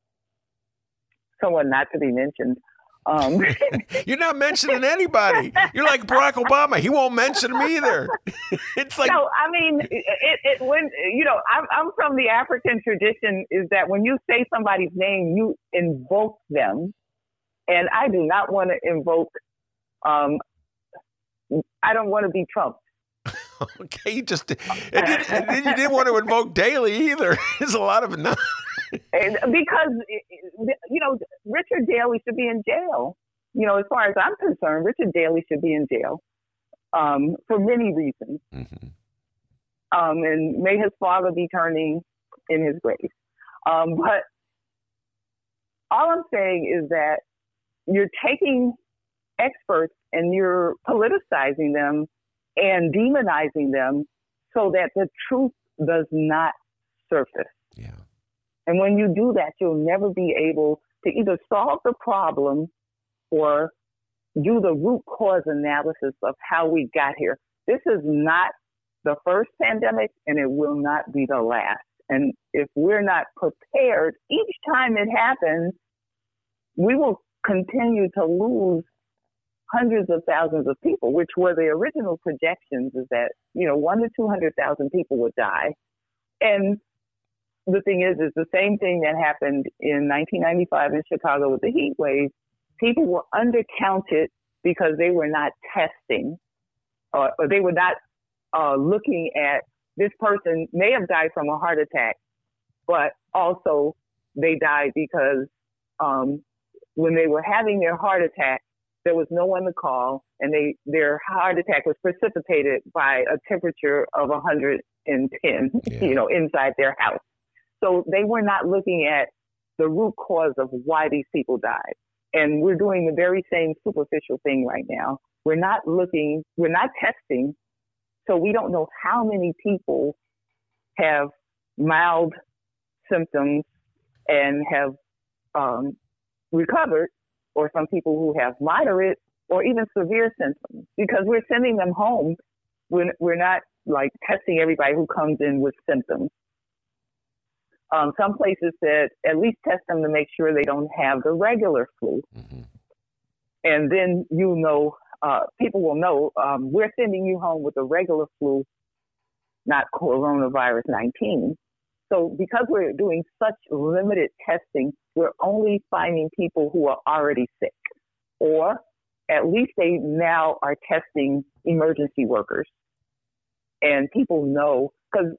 someone not to be mentioned Um, [laughs] You're not mentioning anybody. You're like Barack Obama. He won't mention him either. [laughs] it's like no, I mean, it, it, when you know, I'm, I'm from the African tradition. Is that when you say somebody's name, you invoke them, and I do not want to invoke. Um, I don't want to be Trump. [laughs] okay, you just and you, and you didn't want to invoke Daley either. There's a lot of no. And because you know Richard Daley should be in jail. You know, as far as I'm concerned, Richard Daley should be in jail um, for many reasons. Um, and may his father be turning in his grave. Um, but all I'm saying is that you're taking experts and you're politicizing them and demonizing them so that the truth does not surface. Yeah. And when you do that, you'll never be able to either solve the problem or do the root cause analysis of how we got here. This is not the first pandemic and it will not be the last. And if we're not prepared each time it happens, we will continue to lose hundreds of thousands of people, which were the original projections is that, you know, one to 200,000 people would die. And the thing is, is the same thing that happened in 1995 in Chicago with the heat wave. People were undercounted because they were not testing or, or they were not uh, looking at this person may have died from a heart attack, but also they died because um, when they were having their heart attack, there was no one to call, and they their heart attack was precipitated by a temperature of 110, [laughs] you know, inside their house. So they were not looking at the root cause of why these people died. And we're doing the very same superficial thing right now. We're not looking, we're not testing, so we don't know how many people have mild symptoms and have um, recovered, or some people who have moderate or even severe symptoms, because we're sending them home. We're, we're not like testing everybody who comes in with symptoms. Um, some places said at least test them to make sure they don't have the regular flu. And then you know, uh, people will know um, we're sending you home with the regular flu, not coronavirus 19. So because we're doing such limited testing, we're only finding people who are already sick, or at least they now are testing emergency workers. And people know because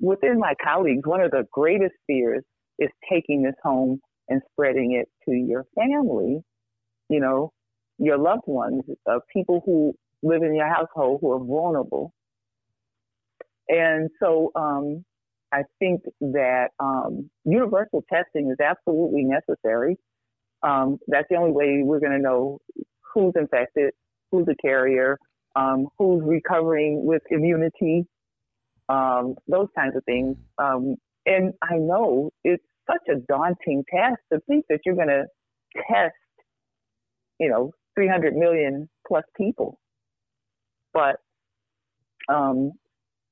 within my colleagues, one of the greatest fears is taking this home and spreading it to your family, you know, your loved ones, uh, people who live in your household who are vulnerable. And so um, I think that um, universal testing is absolutely necessary. Um, that's the only way we're going to know who's infected, who's a carrier, um, who's recovering with immunity, um, those kinds of things. Um, and I know it's such a daunting task to think that you're going to test, you know, 300 million plus people. But um,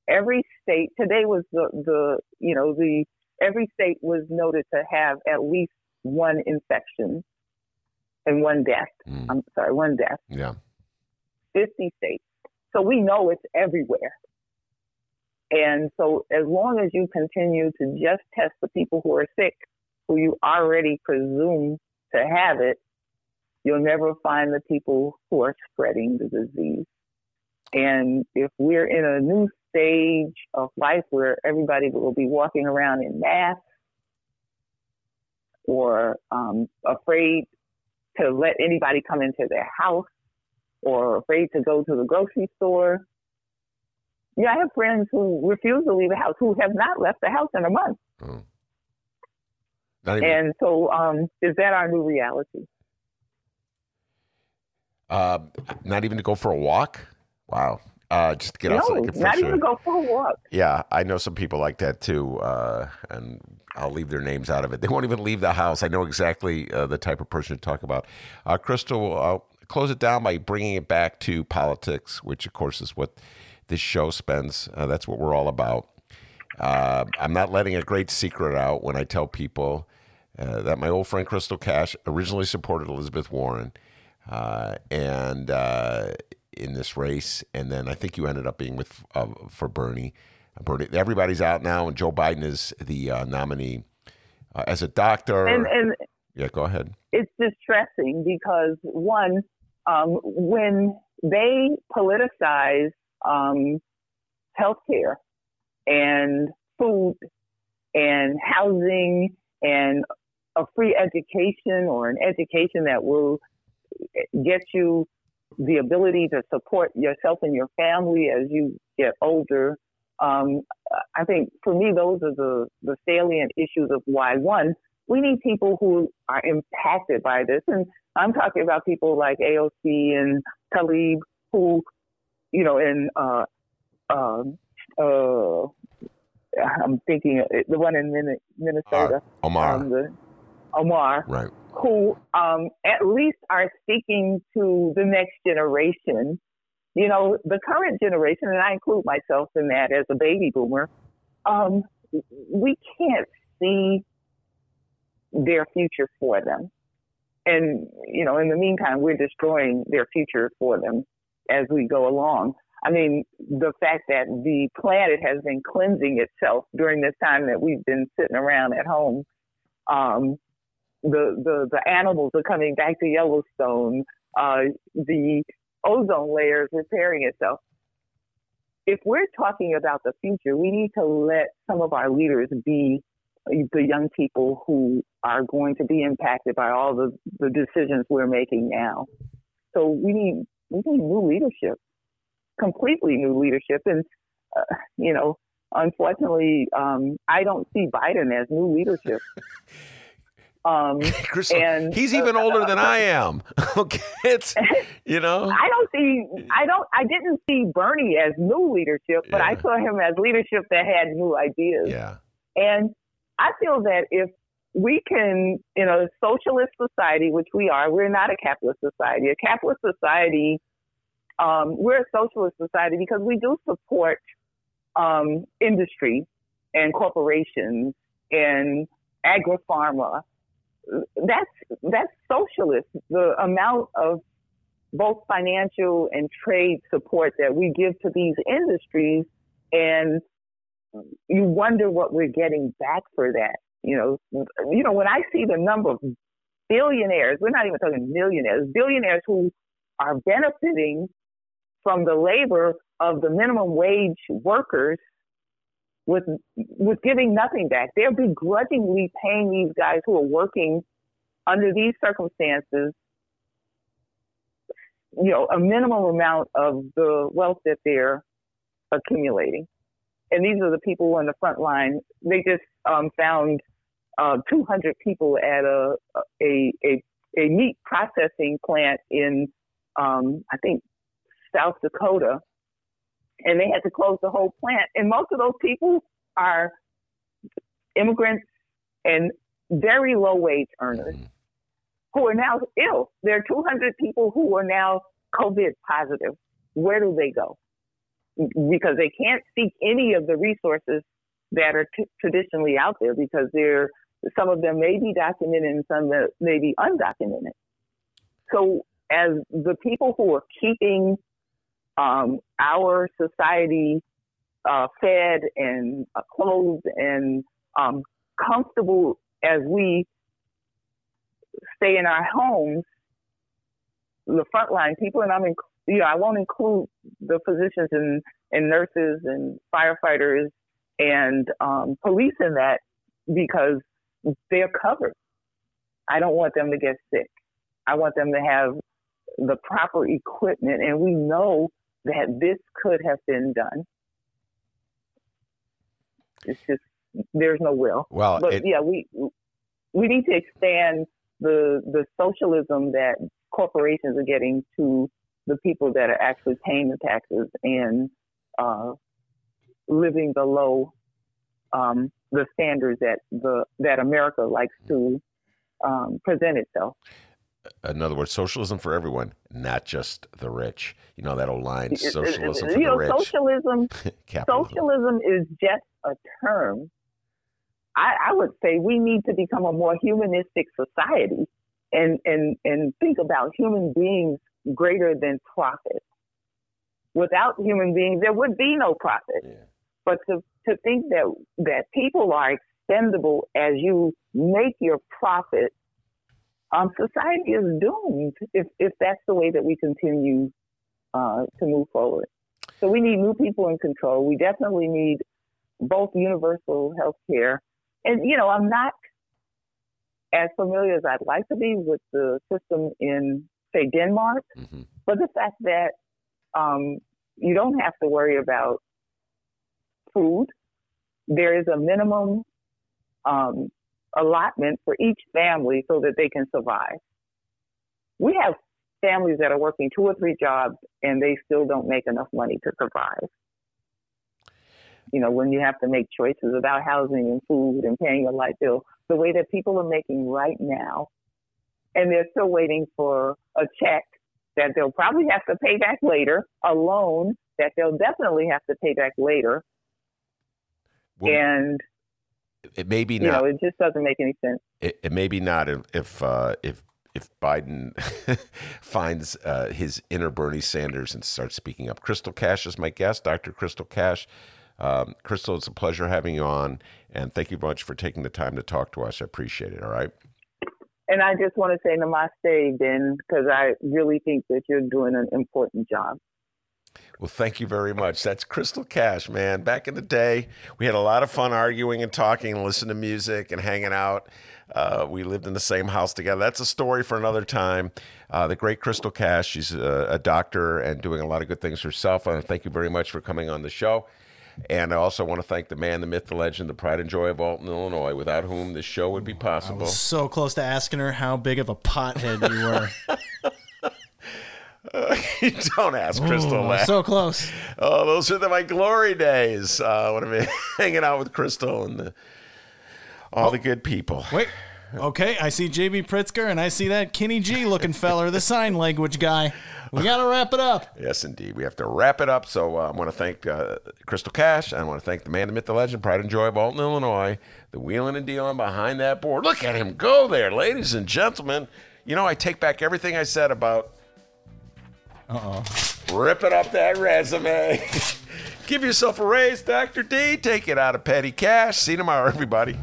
every state today was the, the you know the every state was noted to have at least one infection and one death. I'm sorry, one death. Yeah. 50 states. So we know it's everywhere. And so as long as you continue to just test the people who are sick, who you already presume to have it, you'll never find the people who are spreading the disease. And if we're in a new stage of life where everybody will be walking around in masks or um, afraid to let anybody come into their house or afraid to go to the grocery store. Yeah, I have friends who refuse to leave the house who have not left the house in a month. Not even, And so, um, is that our new reality? uh, not even to go for a walk. Wow. Uh, just to get no, outside. get not even air. go for a walk. Yeah, I know some people like that too, uh, and I'll leave their names out of it. They won't even leave the house. I know exactly uh, the type of person to talk about. Uh, Crystal, I'll close it down by bringing it back to politics, which of course is what this show spends. Uh, that's what we're all about. Uh, I'm not letting a great secret out when I tell people uh, that my old friend Crystal Cash originally supported Elizabeth Warren, uh, and uh, in this race, and then I think you ended up being with uh, for Bernie. Bernie, everybody's out now, and Joe Biden is the uh, nominee. Uh, as a doctor, And and yeah, go ahead. it's distressing because one, um, when they politicize um, healthcare and food and housing and a free education or an education that will get you the ability to support yourself and your family as you get older. Um, I think for me, those are the, the salient issues of why one, we need people who are impacted by this. And I'm talking about people like AOC and Tlaib who, you know, and, uh, uh, uh, I'm thinking uh, the one in Min- Minnesota, Omar. um, the, Omar, Right. who um, at least are speaking to the next generation. You know, the current generation, and I include myself in that as a baby boomer, um, we can't see their future for them. And, you know, in the meantime, we're destroying their future for them as we go along. I mean, the fact that the planet has been cleansing itself during this time that we've been sitting around at home. Um, the, the, the animals are coming back to Yellowstone. Uh, the ozone layer is repairing itself. If we're talking about the future, we need to let some of our leaders be the young people who are going to be impacted by all the, the decisions we're making now. So we need we need new leadership, completely new leadership, and uh, you know, unfortunately, um, I don't see Biden as new leadership. [laughs] Um, [laughs] Crystal, and he's even uh, older than I am. [laughs] okay, it's you know. I don't see. I don't. I didn't see Bernie as new leadership, but I saw him as leadership that had new ideas. Yeah. And I feel that if we can, in a socialist society, which we are, we're not a capitalist society. A capitalist society, um, we're a socialist society because we do support um, industry and corporations and agri-pharma. That's that's socialist. The amount of both financial and trade support that we give to these industries, and you wonder what we're getting back for that. You know, you know when I see the number of billionaires, we're not even talking millionaires, billionaires who are benefiting from the labor of the minimum wage workers with with giving nothing back. They're begrudgingly paying these guys who are working under these circumstances, you know, a minimum amount of the wealth that they're accumulating. And these are the people on the front line. They just um, found uh, 200 people at a, a a a meat processing plant in um, I think South Dakota, and they had to close the whole plant. And most of those people are immigrants and very low wage earners who are now ill. There are 200 people who are now COVID positive. Where do they go? Because they can't seek any of the resources that are t- traditionally out there because they're some of them may be documented and some may be undocumented. So as the people who are keeping um, our society uh, fed and uh, clothed and um, comfortable as we stay in our homes, the frontline people, and I'm, in, you know, I won't include the physicians and, and nurses and firefighters and um, police in that because they're covered. I don't want them to get sick. I want them to have the proper equipment, and we know that this could have been done. It's just there's no will. Well, but it- yeah, we we need to expand the the socialism that corporations are getting to the people that are actually paying the taxes and uh, living below um, the standards that the that America likes to um, present itself. In other words, socialism for everyone, not just the rich. You know that old line, socialism for you the know, rich. socialism [laughs] socialism is just a term. I, I would say we need to become a more humanistic society and, and, and think about human beings greater than profit. Without human beings, there would be no profit. But to, to think that, that people are expendable as you make your profit, um, society is doomed if, if that's the way that we continue uh, to move forward. So we need new people in control. We definitely need both universal health care. And, you know, I'm not as familiar as I'd like to be with the system in, say, Denmark, but the fact that um, you don't have to worry about food, there is a minimum um, allotment for each family so that they can survive. We have families that are working two or three jobs and they still don't make enough money to survive. You know, when you have to make choices about housing and food and paying your light bill, the way that people are making right now, and they're still waiting for a check that they'll probably have to pay back later, a loan that they'll definitely have to pay back later. and It may be you not. know, it just doesn't make any sense. it, it may be not if if uh, if if Biden [laughs] finds uh, his inner Bernie Sanders and starts speaking up. Crystal Cash is my guest, Dr. Crystal Cash. Um, Crystal, it's a pleasure having you on, and thank you very much for taking the time to talk to us. I appreciate it. All right. And I just want to say namaste, Ben, because I really think that you're doing an important job. Well, thank you very much. That's Crystal Cash, man. Back in the day, we had a lot of fun arguing and talking and listening to music and hanging out. Uh, we lived in the same house together. That's a story for another time. Uh, the great Crystal Cash, she's a, a doctor and doing a lot of good things herself. And thank you very much for coming on the show. And I also want to thank the man, the myth, the legend, the pride and joy of Alton, Illinois, without whom this show would be possible. So close to asking her how big of a pothead you were. [laughs] [laughs] Don't ask Crystal Ooh, so close. Oh, those are the, my glory days uh, when I'm [laughs] hanging out with Crystal and the, all the good people. Wait. Okay, I see JB Pritzker and I see that Kenny G looking feller, the sign language guy. We got to wrap it up. Yes, indeed. We have to wrap it up. So uh, I want to thank uh, Crystal Cash. I want to thank the man, the myth, the legend, pride and joy of Alton, Illinois, the wheeling and dealing behind that board. Look at him go there, ladies and gentlemen. You know, I take back everything I said about Uh oh. ripping up that resume. [laughs] Give yourself a raise, Dr. D. Take it out of petty cash. See you tomorrow, everybody.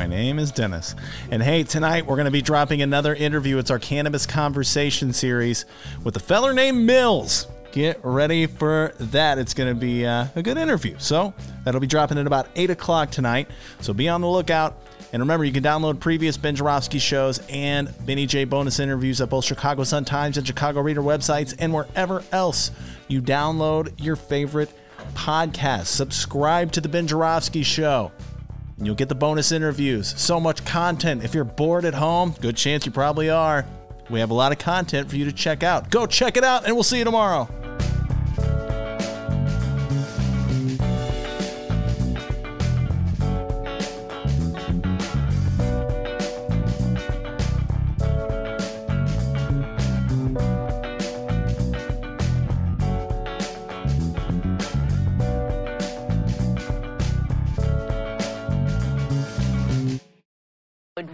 My name is Dennis. And hey, tonight we're going to be dropping another interview. It's our Cannabis Conversation series with a feller named Mills. Get ready for that. It's going to be uh, a good interview. So that'll be dropping at about 8 o'clock tonight. So be on the lookout. And remember, you can download previous Ben Joravsky shows and Benny J bonus interviews at both Chicago Sun Times and Chicago Reader websites and wherever else you download your favorite podcast. Subscribe to the Ben Joravsky show and you'll get the bonus interviews. So much content. If you're bored at home, good chance you probably are. We have a lot of content for you to check out. Go check it out, and we'll see you tomorrow.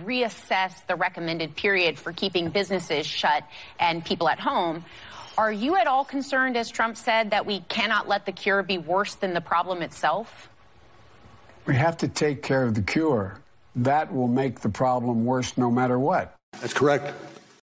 Reassess the recommended period for keeping businesses shut and people at home. Are you at all concerned, as Trump said, that we cannot let the cure be worse than the problem itself? We have to take care of the cure. That will make the problem worse no matter what. That's correct.